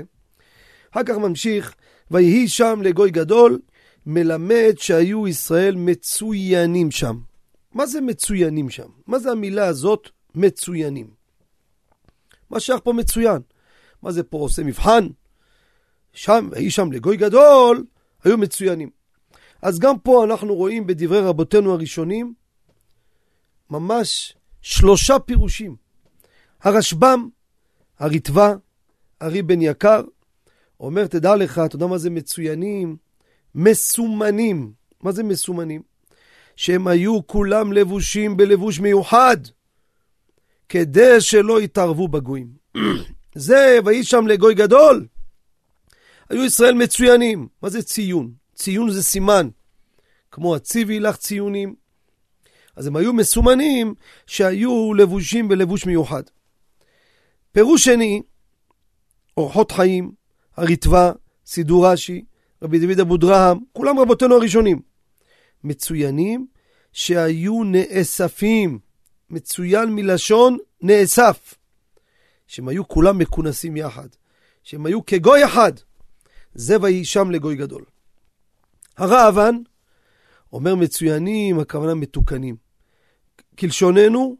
אחר כך ממשיך, ויהי שם לגוי גדול, מלמד שהיו ישראל מצוינים שם. מה זה מצוינים שם? מה זה המילה הזאת, מצוינים? מה שייך פה מצוין? מה זה פה עושה מבחן? שם, ויהי שם לגוי גדול, היו מצוינים. אז גם פה אנחנו רואים בדברי רבותינו הראשונים ממש שלושה פירושים. הרשב"ם, הריטב"א, ארי בן יקר, אומר, תדע לך, אתה יודע מה זה מצוינים? מסומנים. מה זה מסומנים? שהם היו כולם לבושים בלבוש מיוחד, כדי שלא יתערבו בגויים. זה, ויהי שם לגוי גדול. היו ישראל מצוינים. מה זה ציון? ציון זה סימן. כמו הציבי לך ציונים. אז הם היו מסומנים שהיו לבושים בלבוש מיוחד. פירוש שני, אורחות חיים, הריטב"א, סידור רש"י, רבי דוד אבודרהם, כולם רבותינו הראשונים. מצוינים שהיו נאספים. מצוין מלשון נאסף. שהם היו כולם מכונסים יחד. שהם היו כגוי אחד. זה ויהי שם לגוי גדול. הרעב"ן אומר מצוינים, הכוונה מתוקנים. כלשוננו,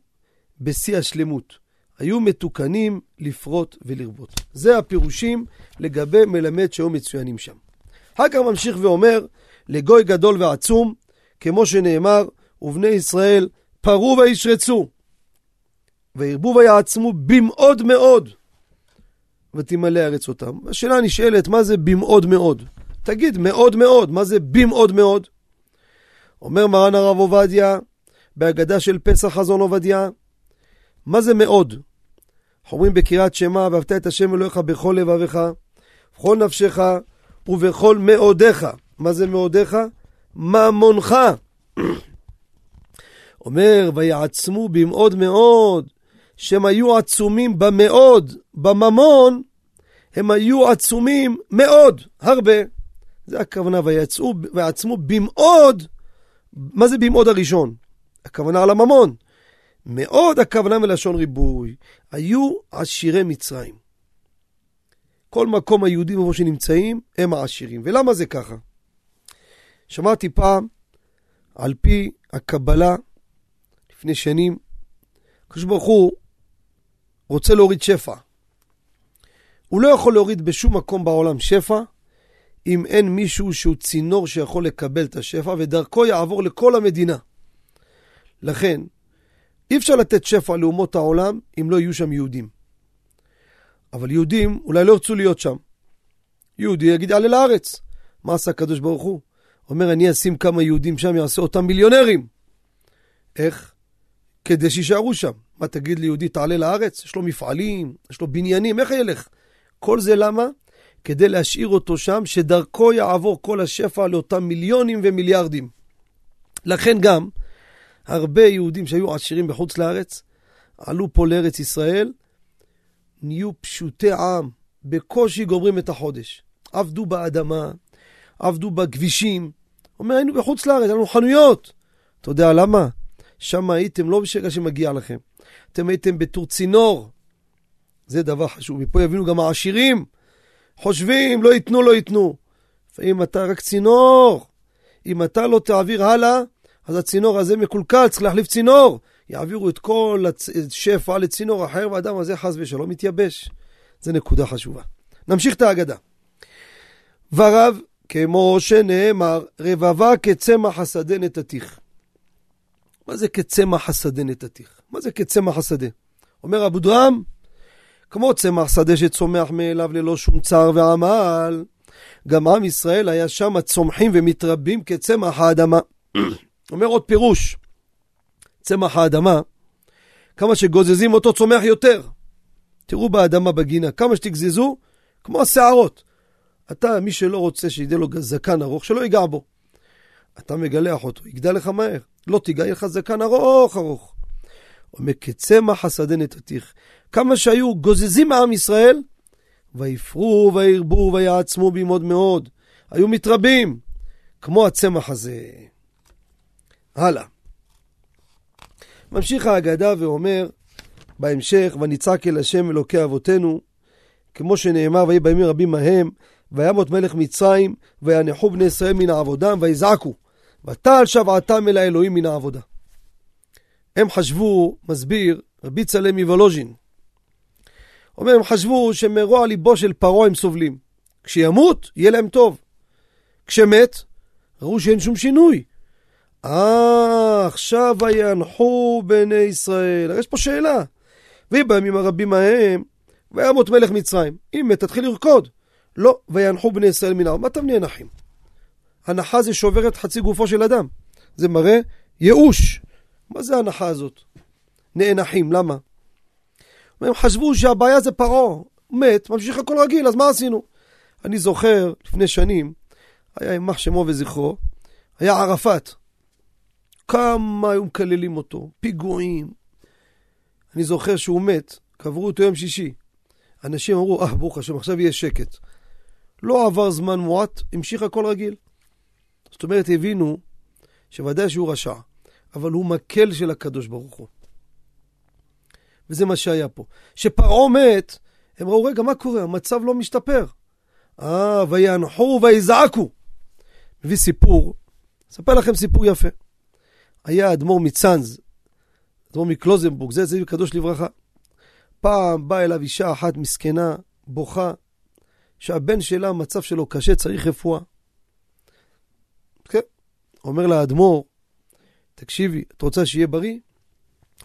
בשיא השלמות. היו מתוקנים לפרוט ולרבות. זה הפירושים לגבי מלמד שהיו מצוינים שם. אחר כך ממשיך ואומר, לגוי גדול ועצום, כמו שנאמר, ובני ישראל פרו וישרצו, וירבו ויעצמו במאוד מאוד, ותמלא ארץ אותם. השאלה נשאלת, מה זה במאוד מאוד? תגיד, מאוד מאוד, מה זה במאוד מאוד? אומר מרן הרב עובדיה, בהגדה של פסח חזון עובדיה, מה זה מאוד? אנחנו אומרים בקריאת שמע, ואהבת את השם אלוהיך בכל לבביך, בכל נפשך ובכל מאודיך. מה זה מאודיך? ממונך. אומר, ויעצמו במאוד מאוד, שהם היו עצומים במאוד, בממון, הם היו עצומים מאוד, הרבה. זה הכוונה, ויצאו, ויעצמו במאוד, מה זה במאוד הראשון? הכוונה על הממון. מאוד הכוונה מלשון ריבוי. היו עשירי מצרים. כל מקום היהודים איפה שנמצאים, הם העשירים. ולמה זה ככה? שמעתי פעם, על פי הקבלה, לפני שנים, הקדוש ברוך הוא רוצה להוריד שפע. הוא לא יכול להוריד בשום מקום בעולם שפע, אם אין מישהו שהוא צינור שיכול לקבל את השפע, ודרכו יעבור לכל המדינה. לכן, אי אפשר לתת שפע לאומות העולם אם לא יהיו שם יהודים. אבל יהודים אולי לא ירצו להיות שם. יהודי יגיד, יעלה לארץ. מה עשה הקדוש ברוך הוא? אומר, אני אשים כמה יהודים שם, יעשה אותם מיליונרים. איך? כדי שיישארו שם. מה תגיד ליהודי, תעלה לארץ? יש לו מפעלים, יש לו בניינים, איך ילך? כל זה למה? כדי להשאיר אותו שם, שדרכו יעבור כל השפע לאותם מיליונים ומיליארדים. לכן גם, הרבה יהודים שהיו עשירים בחוץ לארץ, עלו פה לארץ ישראל, נהיו פשוטי עם, בקושי גומרים את החודש. עבדו באדמה, עבדו בכבישים. אומר, היינו בחוץ לארץ, היינו חנויות. אתה יודע למה? שם הייתם לא בשקע שמגיע לכם. אתם הייתם בתור צינור. זה דבר חשוב. מפה יבינו גם העשירים. חושבים, לא ייתנו, לא ייתנו. לפעמים אתה רק צינור. אם אתה לא תעביר הלאה, אז הצינור הזה מקולקל, צריך להחליף צינור. יעבירו את כל השפע לצינור אחר, והאדם הזה חס ושלום מתייבש. זו נקודה חשובה. נמשיך את ההגדה. ורב, כמו שנאמר, רבבה כצמח השדה נתתיך. מה זה כצמח השדה נתתיך? מה זה כצמח השדה? אומר אבו דרם, כמו צמח שדה שצומח מאליו ללא שום צער ועמל, גם עם ישראל היה שם צומחים ומתרבים כצמח האדמה. אומר עוד פירוש, צמח האדמה, כמה שגוזזים אותו צומח יותר. תראו באדמה בגינה, כמה שתגזזו, כמו השערות. אתה, מי שלא רוצה שידע לו זקן ארוך, שלא ייגע בו. אתה מגלח אותו, יגדל לך מהר. לא תיגע, יהיה לך זקן ארוך ארוך. אומר, כצמח השדה נתתיך. כמה שהיו גוזזים מעם ישראל, ויפרו וירבו ויעצמו בי מאוד מאוד. היו מתרבים, כמו הצמח הזה. הלאה. ממשיך ההגדה ואומר בהמשך, ונצעק אל השם אלוקי אבותינו, כמו שנאמר, ויהי בימים רבים ההם, וימות מלך מצרים, וינחו בני ישראל מן העבודם, ויזעקו, ותעל שבעתם אל האלוהים מן העבודה. הם חשבו, מסביר רבי צלם מוולוז'ין, אומר, הם חשבו שמרוע ליבו של פרעה הם סובלים. כשימות, יהיה להם טוב. כשמת, ראו שאין שום שינוי. אה, עכשיו וינחו בני ישראל. יש פה שאלה. בימים הרבים ההם, וימות מלך מצרים. אם מת, תתחיל לרקוד. לא, וינחו בני ישראל מן הארץ. מה אתם נאנחים? הנחה זה שובר את חצי גופו של אדם. זה מראה ייאוש. מה זה ההנחה הזאת? נאנחים, למה? הם חשבו שהבעיה זה פרעה, מת, ממשיך הכל רגיל, אז מה עשינו? אני זוכר, לפני שנים, היה יימח שמו וזכרו, היה ערפאת. כמה היו מקללים אותו, פיגועים. אני זוכר שהוא מת, קברו אותו יום שישי. אנשים אמרו, אה, ברוך השם, עכשיו יהיה שקט. לא עבר זמן מועט, המשיך הכל רגיל. זאת אומרת, הבינו שוודאי שהוא רשע, אבל הוא מקל של הקדוש ברוך הוא. וזה מה שהיה פה. כשפרעה מת, הם ראו, רגע, מה קורה? המצב לא משתפר. אה, ויאנחו ויזעקו. מביא סיפור, אספר לכם סיפור יפה. היה אדמו"ר מצאנז, אדמו"ר מקלוזנבורג, זה זיו קדוש לברכה. פעם באה אליו אישה אחת מסכנה, בוכה, שהבן שלה, המצב שלו קשה, צריך רפואה. כן. אומר לה האדמו"ר, תקשיבי, את רוצה שיהיה בריא?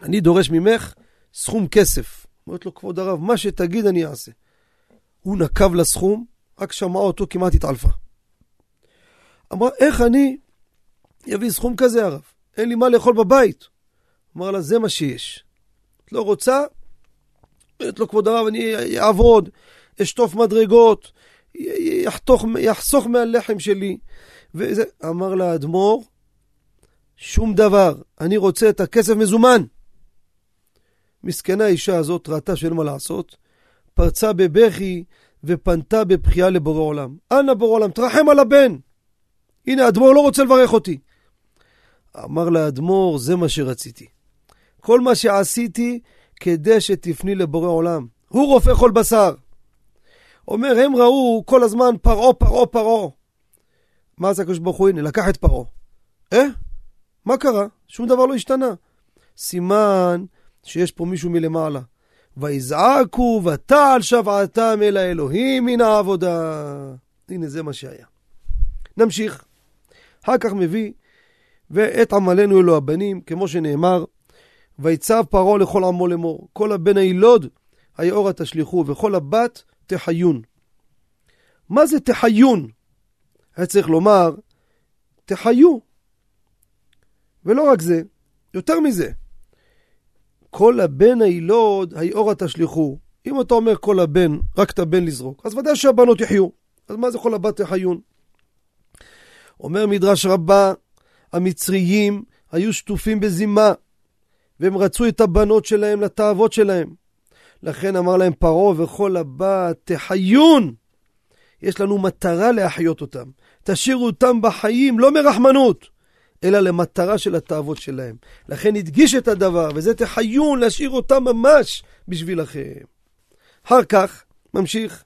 אני דורש ממך סכום כסף. אומרת לו, כבוד הרב, מה שתגיד אני אעשה. הוא נקב לסכום, רק שמע אותו, כמעט התעלפה. אמרה, איך אני אביא סכום כזה, הרב? אין לי מה לאכול בבית. אמר לה, זה מה שיש. את לא רוצה? אומרת לו, כבוד הרב, אני אעבוד, אשטוף מדרגות, יחתוך, יחסוך מהלחם שלי. וזה, אמר לה האדמו"ר, שום דבר, אני רוצה את הכסף מזומן. מסכנה האישה הזאת ראתה שאין מה לעשות, פרצה בבכי ופנתה בבכייה לבורא עולם. אנא בורא עולם, תרחם על הבן. הנה, האדמו"ר לא רוצה לברך אותי. אמר לאדמו"ר, זה מה שרציתי. כל מה שעשיתי כדי שתפני לבורא עולם. הוא רופא כל בשר. אומר, הם ראו כל הזמן פרעה, פרעה, פרעה. מה עשה הקדוש ברוך הוא? הנה, לקח את פרעה. אה? מה קרה? שום דבר לא השתנה. סימן שיש פה מישהו מלמעלה. ויזעקו ותעל שבעתם אל האלוהים מן העבודה. הנה זה מה שהיה. נמשיך. אחר כך מביא, ואת עמלנו אלו הבנים, כמו שנאמר, ויצב פרעה לכל עמו לאמור, כל הבן הילוד היאורה תשליכו, וכל הבת תחיון. מה זה תחיון? היה צריך לומר, תחיו. ולא רק זה, יותר מזה, כל הבן הילוד, היאורה תשליכו. אם אתה אומר כל הבן, רק את הבן לזרוק, אז ודאי שהבנות יחיו. אז מה זה כל הבת יחיון? אומר מדרש רבה, המצריים היו שטופים בזימה, והם רצו את הבנות שלהם לתאוות שלהם. לכן אמר להם פרעה וכל הבת תחיון. יש לנו מטרה להחיות אותם. תשאירו אותם בחיים, לא מרחמנות, אלא למטרה של התאוות שלהם. לכן הדגיש את הדבר, וזה תחיון, להשאיר אותם ממש בשבילכם. אחר כך, ממשיך,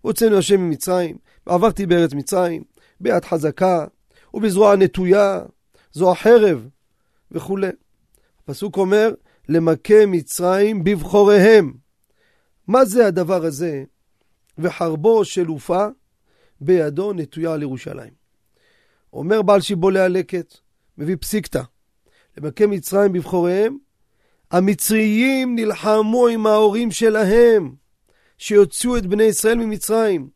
הוצאנו השם ממצרים, ועברתי בארץ מצרים, ביד חזקה, ובזרוע נטויה, זו החרב, וכולי. הפסוק אומר, למכה מצרים בבחוריהם. מה זה הדבר הזה? וחרבו של עופה בידו נטויה על ירושלים. אומר בעל שיבולי הלקט, מביא פסיקתא, למכה מצרים בבחוריהם, המצריים נלחמו עם ההורים שלהם, שיוציאו את בני ישראל ממצרים,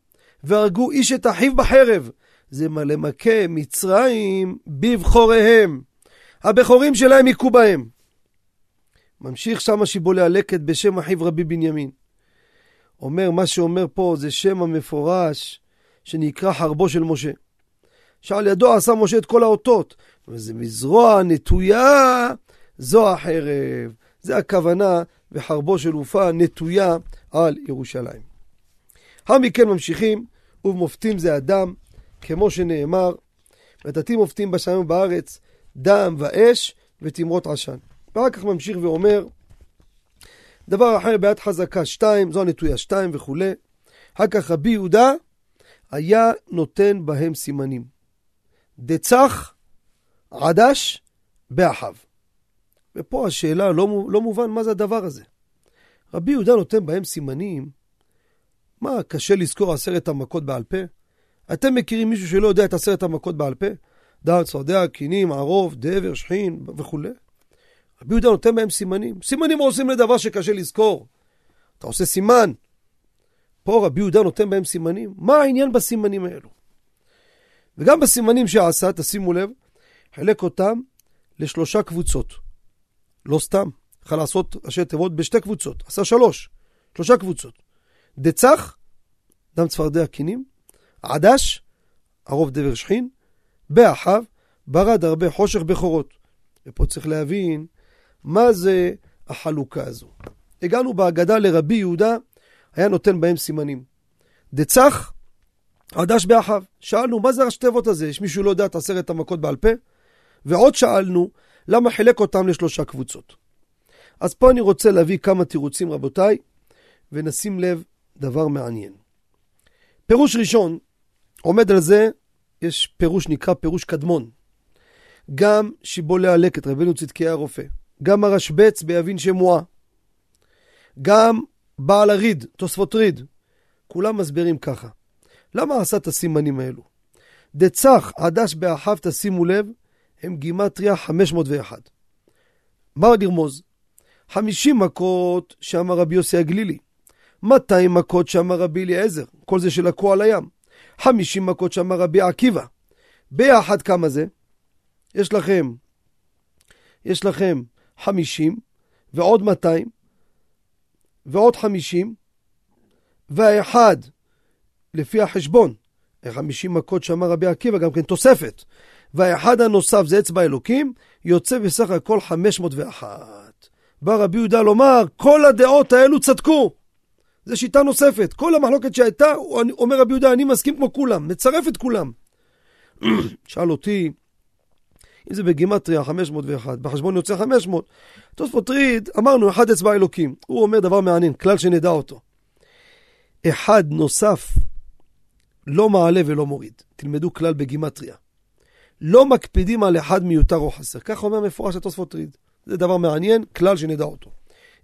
והרגו איש את אחיו בחרב. זה למכה מצרים בבחוריהם. הבכורים שלהם היכו בהם. ממשיך שם שיבולי הלקט בשם אחיו רבי בנימין. אומר, מה שאומר פה זה שם המפורש שנקרא חרבו של משה. שעל ידו עשה משה את כל האותות. וזה מזרוע נטויה, זו החרב. זה הכוונה וחרבו של עופה נטויה על ירושלים. לאחר מכן ממשיכים, ובמופתים זה הדם, כמו שנאמר, ותתי מופתים בשמים בארץ, דם ואש ותמרות עשן. ואחר כך ממשיך ואומר, דבר אחר ביד חזקה שתיים, זו הנטויה שתיים וכולי. אחר כך רבי יהודה היה נותן בהם סימנים. דצח עדש באחיו. ופה השאלה, לא, לא מובן מה זה הדבר הזה. רבי יהודה נותן בהם סימנים. מה, קשה לזכור עשרת המכות בעל פה? אתם מכירים מישהו שלא יודע את עשרת המכות בעל פה? דעת, צפרדע, קינים, ערוב, דבר, שכין וכולי. רבי יהודה נותן בהם סימנים. סימנים עושים לדבר שקשה לזכור. אתה עושה סימן. פה רבי יהודה נותן בהם סימנים. מה העניין בסימנים האלו? וגם בסימנים שעשה, תשימו לב, חילק אותם לשלושה קבוצות. לא סתם, יכול לעשות ראשי תיבות בשתי קבוצות, עשה שלוש, שלושה קבוצות. דצח, דם צפרדע קינים, עדש, ערוב דבר שכין, באחיו, ברד הרבה חושך בכורות. ופה צריך להבין מה זה החלוקה הזו. הגענו בהגדה לרבי יהודה, היה נותן בהם סימנים. דצח, עדש באחיו. שאלנו, מה זה ראשי תיבות הזה? יש מישהו לא יודע את עשרת המכות בעל פה? ועוד שאלנו, למה חילק אותם לשלושה קבוצות? אז פה אני רוצה להביא כמה תירוצים, רבותיי, ונשים לב דבר מעניין. פירוש ראשון, עומד על זה, יש פירוש נקרא פירוש קדמון. גם שיבולי הלקט, רבינו צדקי הרופא, גם הרשב"ץ ביבין שמועה, גם בעל הריד, תוספות ריד, כולם מסבירים ככה. למה עשה את הסימנים האלו? דצח עדש באחיו, תשימו לב, הם גימטריה 501. מה נרמוז? 50 מכות שאמר רבי יוסי הגלילי, 200 מכות שאמר רבי אליעזר, כל זה שלקחו על הים, 50 מכות שאמר רבי עקיבא. ביחד כמה זה? יש לכם, יש לכם 50 ועוד 200 ועוד 50 והאחד, לפי החשבון, 50 מכות שאמר רבי עקיבא, גם כן תוספת. והאחד הנוסף זה אצבע אלוקים, יוצא בסך הכל 501. בא רבי יהודה לומר, כל הדעות האלו צדקו. זו שיטה נוספת. כל המחלוקת שהייתה, אומר רבי יהודה, אני מסכים כמו כולם, מצרף את כולם. שאל אותי, אם זה בגימטריה 501, בחשבון יוצא 500. תוספות ריד, אמרנו, אחד אצבע אלוקים. הוא אומר דבר מעניין, כלל שנדע אותו. אחד נוסף לא מעלה ולא מוריד. תלמדו כלל בגימטריה. לא מקפידים על אחד מיותר או חסר. כך אומר מפורש התוספות ריד. זה דבר מעניין, כלל שנדע אותו.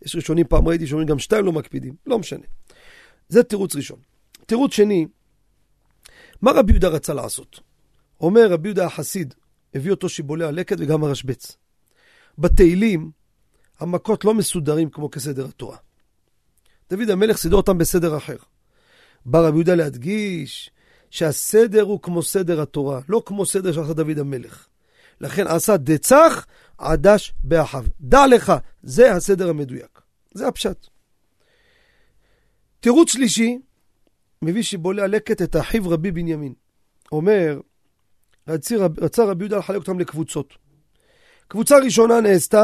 יש ראשונים, פעם ראיתי שאומרים גם שתיים לא מקפידים, לא משנה. זה תירוץ ראשון. תירוץ שני, מה רבי יהודה רצה לעשות? אומר רבי יהודה החסיד, הביא אותו שיבולי הלקט וגם הרשב"ץ. בתהילים, המכות לא מסודרים כמו כסדר התורה. דוד המלך סידר אותם בסדר אחר. בא רבי יהודה להדגיש שהסדר הוא כמו סדר התורה, לא כמו סדר שעשה דוד המלך. לכן עשה דצח, עדש באחיו. דע לך, זה הסדר המדויק. זה הפשט. תירוץ שלישי, מביא שבולע לקט את אחיו רבי בנימין. אומר, רצה רבי יהודה לחלק אותם לקבוצות. קבוצה ראשונה נעשתה,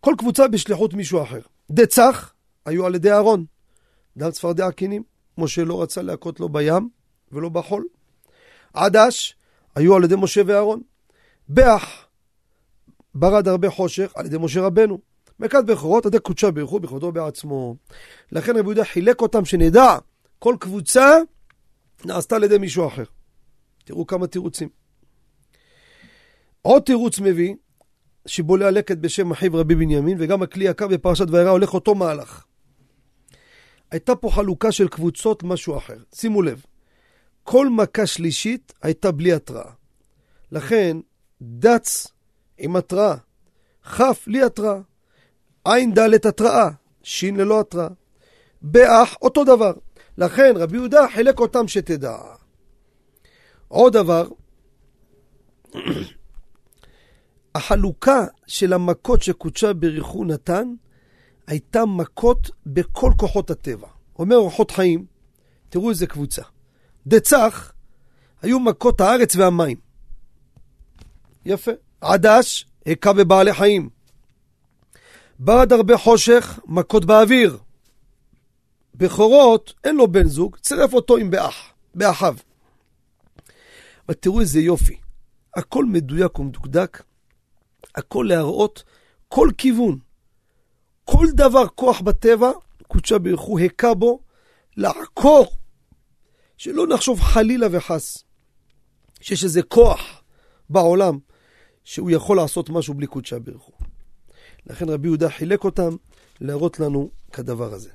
כל קבוצה בשליחות מישהו אחר. דצח היו על ידי אהרון, דם צפרדע הקינים. משה לא רצה להכות לא בים ולא בחול. עדש היו על ידי משה ואהרון. באח ברד הרבה חושך על ידי משה רבנו. מכת בכורות עדי קודשה ברכו בכבודו בעצמו. לכן רבי יהודה חילק אותם שנדע, כל קבוצה נעשתה על ידי מישהו אחר. תראו כמה תירוצים. עוד תירוץ מביא, שיבולי הלקט בשם אחיו רבי בנימין, וגם הכלי יקר בפרשת וירא הולך אותו מהלך. הייתה פה חלוקה של קבוצות משהו אחר. שימו לב, כל מכה שלישית הייתה בלי התראה. לכן, דץ עם התראה, כ' בלי התראה, עד התראה, ש' ללא התראה. באח אותו דבר. לכן רבי יהודה חילק אותם שתדע. עוד דבר, החלוקה של המכות שקודשה בריחו נתן, הייתה מכות בכל כוחות הטבע. אומר אורחות חיים, תראו איזה קבוצה. דצח, היו מכות הארץ והמים. יפה. עדש, הכה בבעלי חיים. ברד הרבה חושך, מכות באוויר. בכורות, אין לו בן זוג, צירף אותו עם באח, באחיו. אבל תראו איזה יופי. הכל מדויק ומדוקדק, הכל להראות כל כיוון. כל דבר כוח בטבע, קודשה ברכו הכה בו, לעקור, שלא נחשוב חלילה וחס שיש איזה כוח בעולם שהוא יכול לעשות משהו בלי קודשה ברכו. לכן רבי יהודה חילק אותם להראות לנו כדבר הזה.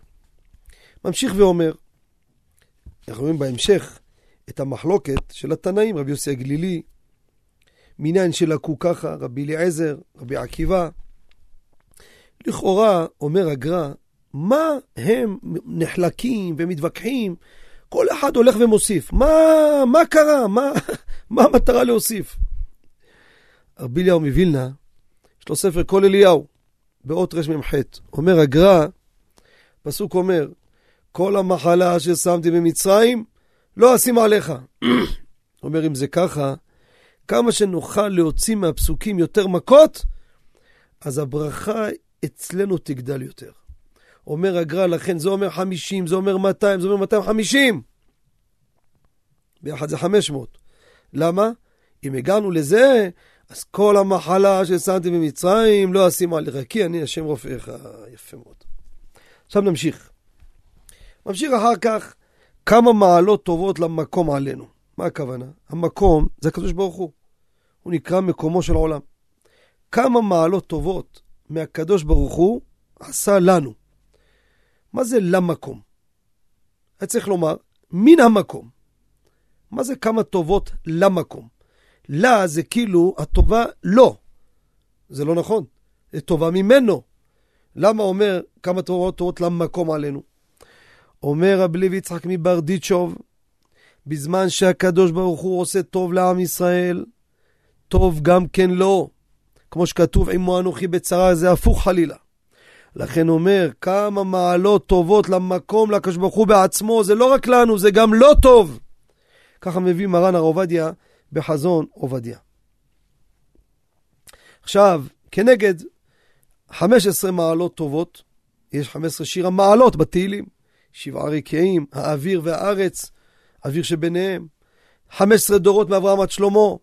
ממשיך ואומר, אנחנו רואים בהמשך את המחלוקת של התנאים, רבי יוסי הגלילי, מניין שלקו ככה, רבי אליעזר, רבי עקיבא. לכאורה, אומר הגר"א, מה הם נחלקים ומתווכחים? כל אחד הולך ומוסיף. מה, מה קרה? מה, מה המטרה להוסיף? רבי אליהו מווילנה, יש לו ספר כל אליהו, באות רמ"ח. אומר הגר"א, פסוק אומר, כל המחלה ששמתי במצרים, לא אשים עליך. אומר, אם זה ככה, כמה שנוכל להוציא מהפסוקים יותר מכות, אז הברכה אצלנו תגדל יותר. אומר הגר"א, לכן זה אומר 50, זה אומר 200, זה אומר 250. ביחד זה 500. למה? אם הגענו לזה, אז כל המחלה ששמתי במצרים לא אשים עליך, כי אני השם רופאיך. יפה מאוד. עכשיו נמשיך. ממשיך אחר כך, כמה מעלות טובות למקום עלינו. מה הכוונה? המקום זה הקדוש ברוך הוא. הוא נקרא מקומו של עולם. כמה מעלות טובות מהקדוש ברוך הוא עשה לנו. מה זה למקום? היה צריך לומר, מן המקום. מה זה כמה טובות למקום? לה זה כאילו הטובה לא. זה לא נכון, זה טובה ממנו. למה אומר כמה טובות טובות למקום עלינו? אומר רבי לוי יצחק מברדיצ'וב, בזמן שהקדוש ברוך הוא עושה טוב לעם ישראל, טוב גם כן לו. כמו שכתוב, עמו אנוכי בצרה, זה הפוך חלילה. לכן אומר, כמה מעלות טובות למקום, לקדוש ברוך הוא בעצמו, זה לא רק לנו, זה גם לא טוב. ככה מביא מרן הר עובדיה בחזון עובדיה. עכשיו, כנגד 15 מעלות טובות, יש 15 שיר המעלות בתהילים. שבעה רקיעים, האוויר והארץ, אוויר שביניהם. 15 דורות מאברהם עד שלמה.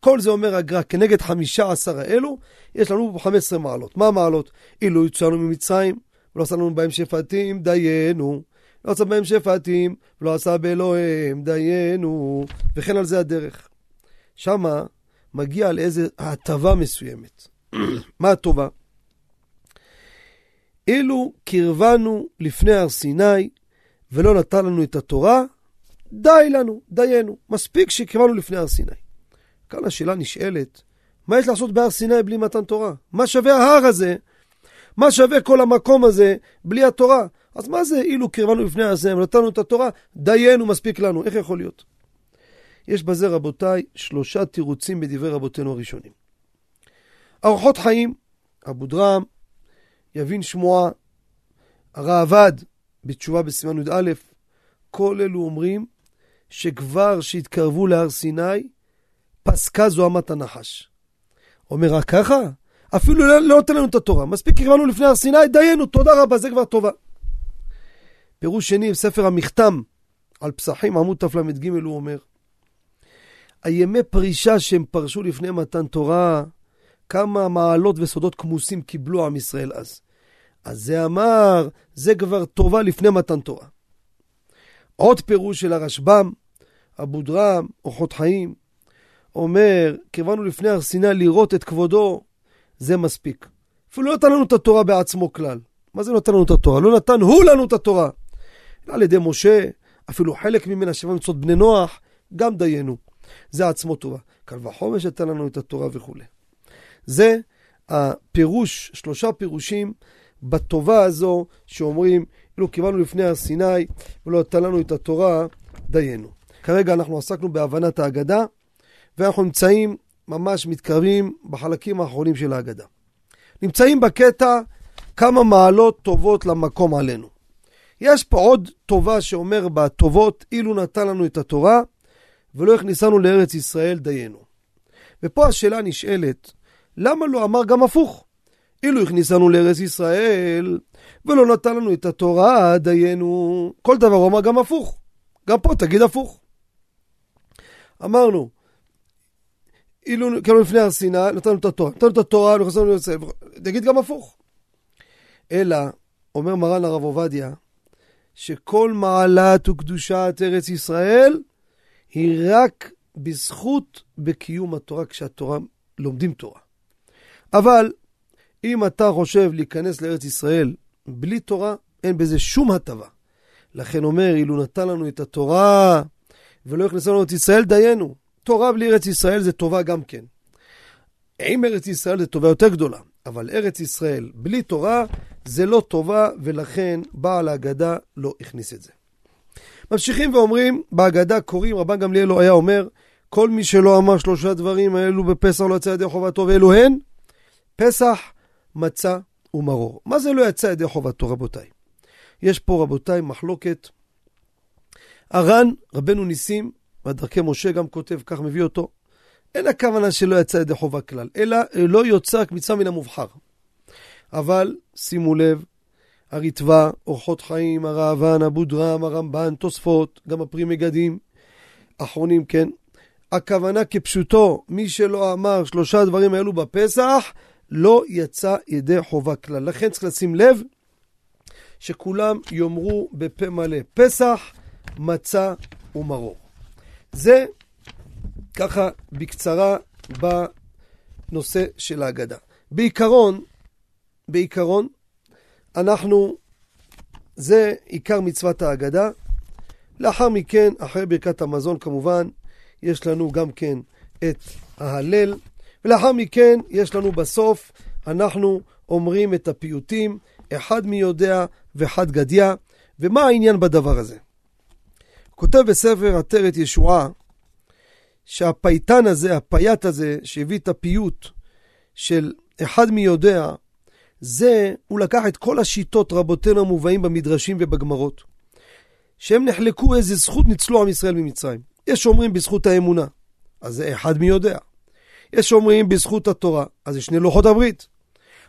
כל זה אומר הגר"א, כנגד 15 האלו, יש לנו 15 מעלות. מה המעלות? אילו יצאנו ממצרים, ולא עשה לנו בהם שפטים, דיינו. לא עשה בהם שפטים, ולא עשה באלוהים, דיינו. וכן על זה הדרך. שמה מגיע לאיזה הטבה מסוימת. מה הטובה? אילו קרבנו לפני הר סיני ולא נתן לנו את התורה, די לנו, דיינו. מספיק שקרבנו לפני הר סיני. כאן השאלה נשאלת, מה יש לעשות בהר סיני בלי מתן תורה? מה שווה ההר הזה? מה שווה כל המקום הזה בלי התורה? אז מה זה אילו קרבנו לפני הר סיני ונתנו את התורה, דיינו מספיק לנו. איך יכול להיות? יש בזה, רבותיי, שלושה תירוצים בדברי רבותינו הראשונים. ארוחות חיים, אבו דרם, יבין שמועה, הראב"ד, בתשובה בסימן י"א, כל אלו אומרים שכבר שהתקרבו להר סיני, פסקה זוהמת הנחש. אומר רק ככה? אפילו לא, לא נותן לנו את התורה. מספיק קרבנו לפני הר סיני, דיינו, תודה רבה, זה כבר טובה. פירוש שני, בספר המכתם על פסחים, עמוד תל"ג, הוא אומר, הימי פרישה שהם פרשו לפני מתן תורה, כמה מעלות וסודות כמוסים קיבלו עם ישראל אז. אז זה אמר, זה כבר טובה לפני מתן תורה. עוד פירוש של הרשב"ם, אבו דרם, אורחות חיים, אומר, קרבנו לפני הר סיני לראות את כבודו, זה מספיק. אפילו לא נתן לנו את התורה בעצמו כלל. מה זה נתן לנו את התורה? לא נתן הוא לנו את התורה. על ידי משה, אפילו חלק ממנה שבע מצוות בני נוח, גם דיינו. זה עצמו טובה. קל וחומר שתן לנו את התורה וכולי. זה הפירוש, שלושה פירושים בטובה הזו שאומרים, אילו קיבלנו לפני הר סיני ולא נתן לנו את התורה, דיינו. כרגע אנחנו עסקנו בהבנת ההגדה, ואנחנו נמצאים, ממש מתקרבים בחלקים האחרונים של ההגדה. נמצאים בקטע כמה מעלות טובות למקום עלינו. יש פה עוד טובה שאומר בטובות, אילו נתן לנו את התורה, ולא הכניסנו לארץ ישראל, דיינו. ופה השאלה נשאלת, למה לא אמר גם הפוך? אילו הכניסנו לארץ ישראל, ולא נתן לנו את התורה, דיינו. כל דבר הוא אמר גם הפוך. גם פה תגיד הפוך. אמרנו, אילו, כאילו לפני הר סיני, נתנו את התורה. נתנו את התורה, נכנסנו לארץ ישראל. תגיד גם הפוך. אלא, אומר מרן הרב עובדיה, שכל מעלת וקדושת ארץ ישראל היא רק בזכות בקיום התורה, כשהתורה, לומדים תורה. אבל אם אתה חושב להיכנס לארץ ישראל בלי תורה, אין בזה שום הטבה. לכן אומר, אילו נתן לנו את התורה ולא הכנסנו לנו את ישראל, דיינו. תורה בלי ארץ ישראל זה טובה גם כן. עם ארץ ישראל זה טובה יותר גדולה, אבל ארץ ישראל בלי תורה זה לא טובה, ולכן בעל ההגדה לא הכניס את זה. ממשיכים ואומרים, בהגדה קוראים, רבן גמליאל לא היה אומר, כל מי שלא אמר שלושה דברים האלו בפסח לא יצא ידי חובתו, ואלו הן פסח, מצה ומרור. מה זה לא יצא ידי חובתו, רבותיי? יש פה, רבותיי, מחלוקת. הר"ן, רבנו ניסים, והדרכי משה גם כותב, כך מביא אותו, אין הכוונה שלא יצא ידי חובה כלל, אלא לא יוצא מצווה מן המובחר. אבל שימו לב, הריטב"א, אורחות חיים, הראב"ן, אבו דרם, הרמב"ן, תוספות, גם הפרי מגדים, אחרונים, כן. הכוונה כפשוטו, מי שלא אמר שלושה דברים האלו בפסח, לא יצא ידי חובה כלל. לכן צריך לשים לב שכולם יאמרו בפה מלא פסח, מצה ומרור. זה ככה בקצרה בנושא של ההגדה. בעיקרון, בעיקרון, אנחנו, זה עיקר מצוות ההגדה. לאחר מכן, אחרי ברכת המזון כמובן, יש לנו גם כן את ההלל, ולאחר מכן יש לנו בסוף, אנחנו אומרים את הפיוטים, אחד מי יודע וחד גדיא, ומה העניין בדבר הזה? כותב בספר עטרת ישועה, שהפייטן הזה, הפייט הזה, שהביא את הפיוט של אחד מי יודע, זה, הוא לקח את כל השיטות רבותינו המובאים במדרשים ובגמרות, שהם נחלקו איזה זכות ניצלו עם ישראל ממצרים. יש שאומרים בזכות האמונה, אז זה אחד מי יודע. יש שאומרים בזכות התורה, אז זה שני לוחות הברית.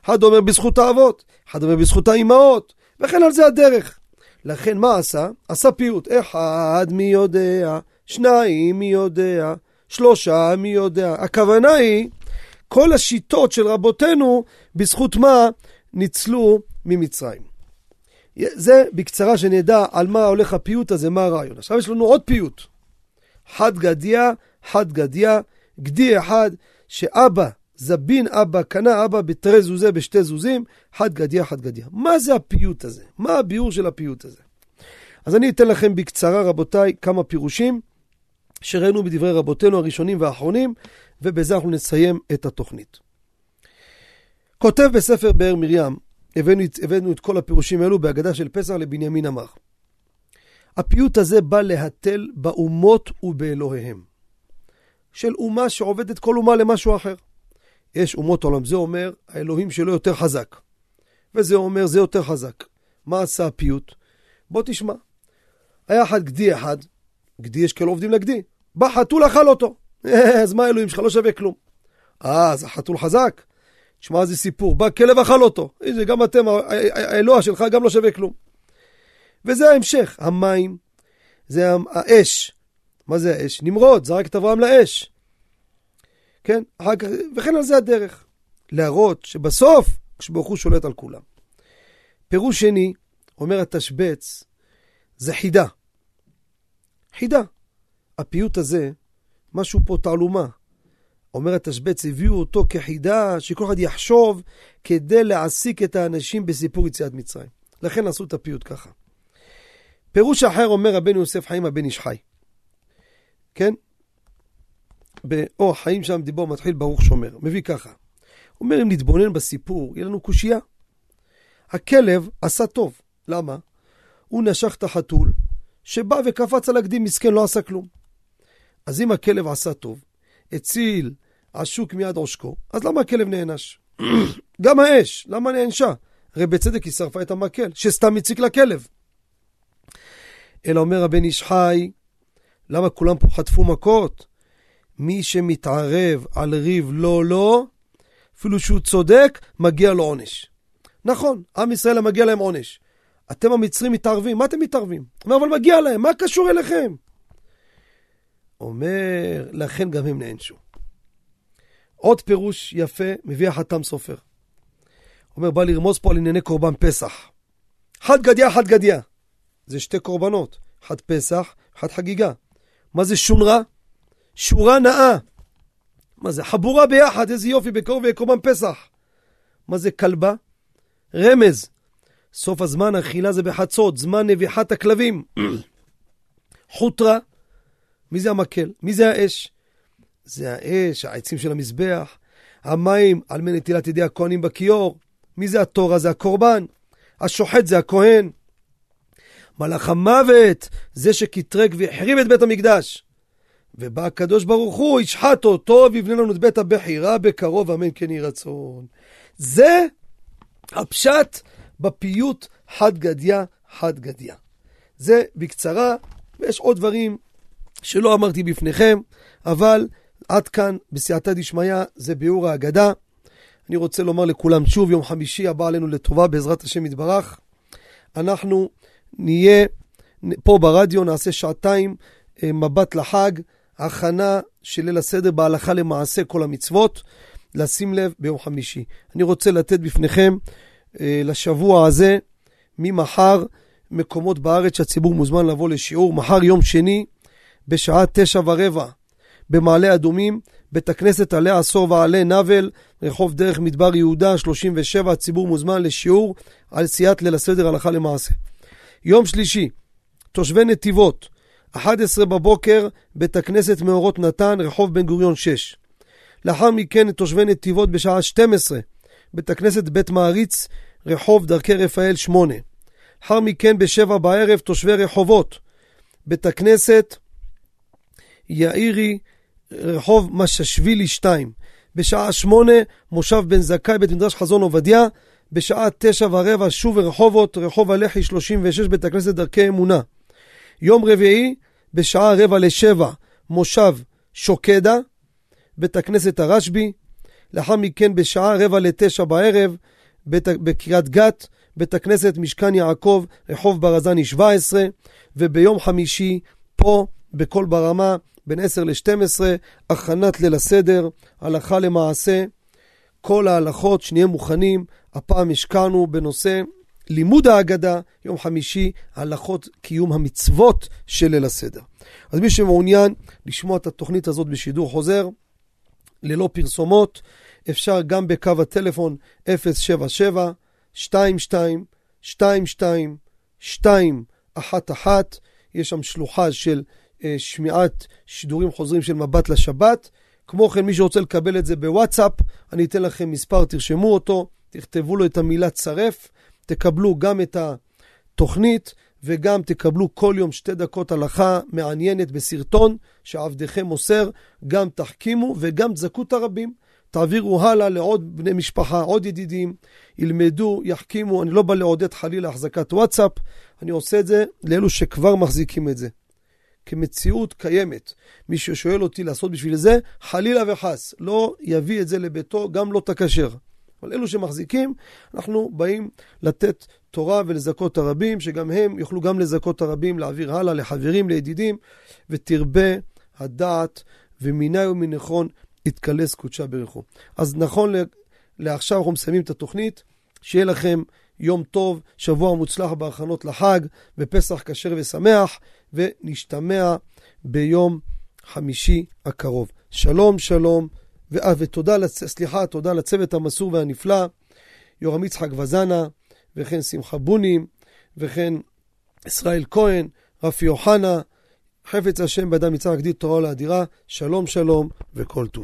אחד אומר בזכות האבות, אחד אומר בזכות האימהות, וכן על זה הדרך. לכן מה עשה? עשה פיוט. אחד מי יודע, שניים מי יודע, שלושה מי יודע. הכוונה היא כל השיטות של רבותינו, בזכות מה ניצלו ממצרים. זה בקצרה שנדע על מה הולך הפיוט הזה, מה הרעיון. עכשיו יש לנו עוד פיוט. חד גדיה, חד גדיה, גדי אחד, שאבא, זבין אבא, קנה אבא בתרי זוזה בשתי זוזים, חד גדיה, חד גדיה. מה זה הפיוט הזה? מה הביאור של הפיוט הזה? אז אני אתן לכם בקצרה, רבותיי, כמה פירושים שראינו בדברי רבותינו הראשונים והאחרונים, ובזה אנחנו נסיים את התוכנית. כותב בספר באר מרים, הבאנו, הבאנו את כל הפירושים האלו בהגדה של פסח לבנימין אמר. הפיוט הזה בא להתל באומות ובאלוהיהם. של אומה שעובדת כל אומה למשהו אחר. יש אומות עולם. זה אומר, האלוהים שלו יותר חזק. וזה אומר, זה יותר חזק. מה עשה הפיוט? בוא תשמע. היה אחד גדי אחד, גדי יש כאלה עובדים לגדי. בא חתול אכל אותו. אז מה האלוהים שלך? לא שווה כלום. אה, אז החתול חזק. תשמע איזה סיפור. בא כלב אכל אותו. הנה, גם אתם, האלוה שלך גם לא שווה כלום. וזה ההמשך. המים, זה האש. מה זה האש? נמרוד, זרק את אברהם לאש. כן? אחר כך, וכן על זה הדרך. להראות שבסוף, כשברוך הוא שולט על כולם. פירוש שני, אומר התשבץ, זה חידה. חידה. הפיוט הזה, משהו פה תעלומה. אומר התשבץ, הביאו אותו כחידה, שכל אחד יחשוב כדי להעסיק את האנשים בסיפור יציאת מצרים. לכן עשו את הפיוט ככה. פירוש אחר אומר רבנו יוסף חיים הבן איש חי. כן? באור חיים שם דיבור מתחיל ברוך שומר. מביא ככה. אומר אם נתבונן בסיפור, יהיה לנו קושייה. הכלב עשה טוב. למה? הוא נשך את החתול, שבא וקפץ על הגדים, מסכן, לא עשה כלום. אז אם הכלב עשה טוב, הציל עשוק מיד עושקו, אז למה הכלב נענש? גם האש, למה נענשה? הרי בצדק היא שרפה את המקל, שסתם הציק לכלב. אלא אומר הבן איש חי, למה כולם פה חטפו מכות? מי שמתערב על ריב לא לא, אפילו שהוא צודק, מגיע לו עונש. נכון, עם ישראל מגיע להם עונש. אתם המצרים מתערבים, מה אתם מתערבים? אבל מגיע להם, מה קשור אליכם? אומר, לכן גם הם נענשו. עוד פירוש יפה מביא החתם סופר. אומר, בא לרמוז פה על ענייני קורבן פסח. חד גדיה, חד גדיה. זה שתי קורבנות, חד פסח, חד חגיגה. מה זה שונרה? שורה נאה. מה זה? חבורה ביחד, איזה יופי, בקרוב יהיה קורבן פסח. מה זה כלבה? רמז. סוף הזמן אכילה זה בחצות, זמן נביחת הכלבים. חוטרה, מי זה המקל? מי זה האש? זה האש, העצים של המזבח, המים על מי נטילת ידי הכהנים בכיור. מי זה התורה? זה הקורבן. השוחט זה הכהן. מלאך המוות, זה שקטרג והחריב את בית המקדש. ובא הקדוש ברוך הוא, ישחט אותו ויבנה לנו את בית הבחירה בקרוב, אמן כן יהי רצון. זה הפשט בפיוט חד גדיה, חד גדיה. זה בקצרה, ויש עוד דברים שלא אמרתי בפניכם, אבל עד כאן, בסייעתא דשמיא, זה ביאור ההגדה. אני רוצה לומר לכולם שוב, יום חמישי הבא עלינו לטובה, בעזרת השם יתברך. אנחנו נהיה פה ברדיו, נעשה שעתיים אה, מבט לחג, הכנה של ליל הסדר בהלכה למעשה כל המצוות, לשים לב ביום חמישי. אני רוצה לתת בפניכם אה, לשבוע הזה, ממחר, מקומות בארץ שהציבור מוזמן לבוא לשיעור. מחר יום שני, בשעה תשע ורבע, במעלה אדומים, בית הכנסת עלי עשור ועלי נבל, רחוב דרך מדבר יהודה, 37, הציבור מוזמן לשיעור על סיעת ליל הסדר הלכה למעשה. יום שלישי, תושבי נתיבות, 11 בבוקר, בית הכנסת מאורות נתן, רחוב בן גוריון 6. לאחר מכן תושבי נתיבות בשעה 12, בית הכנסת בית מעריץ, רחוב דרכי רפאל 8. לאחר מכן בשבע בערב תושבי רחובות, בית הכנסת יאירי, רחוב מששווילי 2. בשעה 8, מושב בן זכאי, בית מדרש חזון עובדיה. בשעה 9 ורבע, שוב רחובות, רחוב הלח"י 36, בית הכנסת דרכי אמונה. יום רביעי, בשעה רבע לשבע, מושב שוקדה, בית הכנסת הרשב"י. לאחר מכן, בשעה רבע לתשע בערב, בית, בקריית גת, בית הכנסת משכן יעקב, רחוב ברזני 17, וביום חמישי, פה, בקול ברמה, בין 10 ל-12, הכנת ליל הסדר, הלכה למעשה, כל ההלכות, שנהיה מוכנים. הפעם השקענו בנושא לימוד ההגדה, יום חמישי, הלכות קיום המצוות של ליל הסדר. אז מי שמעוניין לשמוע את התוכנית הזאת בשידור חוזר, ללא פרסומות, אפשר גם בקו הטלפון 077 22 22 211, יש שם שלוחה של שמיעת שידורים חוזרים של מבט לשבת. כמו כן, מי שרוצה לקבל את זה בוואטסאפ, אני אתן לכם מספר, תרשמו אותו, תכתבו לו את המילה צרף, תקבלו גם את התוכנית וגם תקבלו כל יום שתי דקות הלכה מעניינת בסרטון שעבדכם מוסר, גם תחכימו וגם תזכו את הרבים. תעבירו הלאה לעוד בני משפחה, עוד ידידים, ילמדו, יחכימו. אני לא בא לעודד חלילה החזקת וואטסאפ, אני עושה את זה לאלו שכבר מחזיקים את זה. כמציאות קיימת. מי ששואל אותי לעשות בשביל זה, חלילה וחס, לא יביא את זה לביתו, גם לא תקשר. אבל אלו שמחזיקים, אנחנו באים לתת תורה ולזכות הרבים, שגם הם יוכלו גם לזכות הרבים, להעביר הלאה לחברים, לידידים, ותרבה הדעת, ומיני ומנכון יתקלס קודשה ברכו. אז נכון לעכשיו אנחנו מסיימים את התוכנית, שיהיה לכם יום טוב, שבוע מוצלח בהכנות לחג, ופסח כשר ושמח, ונשתמע ביום חמישי הקרוב. שלום, שלום, ו... ותודה. סליחה, תודה לצוות המסור והנפלא, יורם יצחק וזנה, וכן שמחה בונים, וכן ישראל כהן, רפי אוחנה, חפץ השם באדם יצחק גדיל תורה לאדירה, שלום שלום וכל טוב.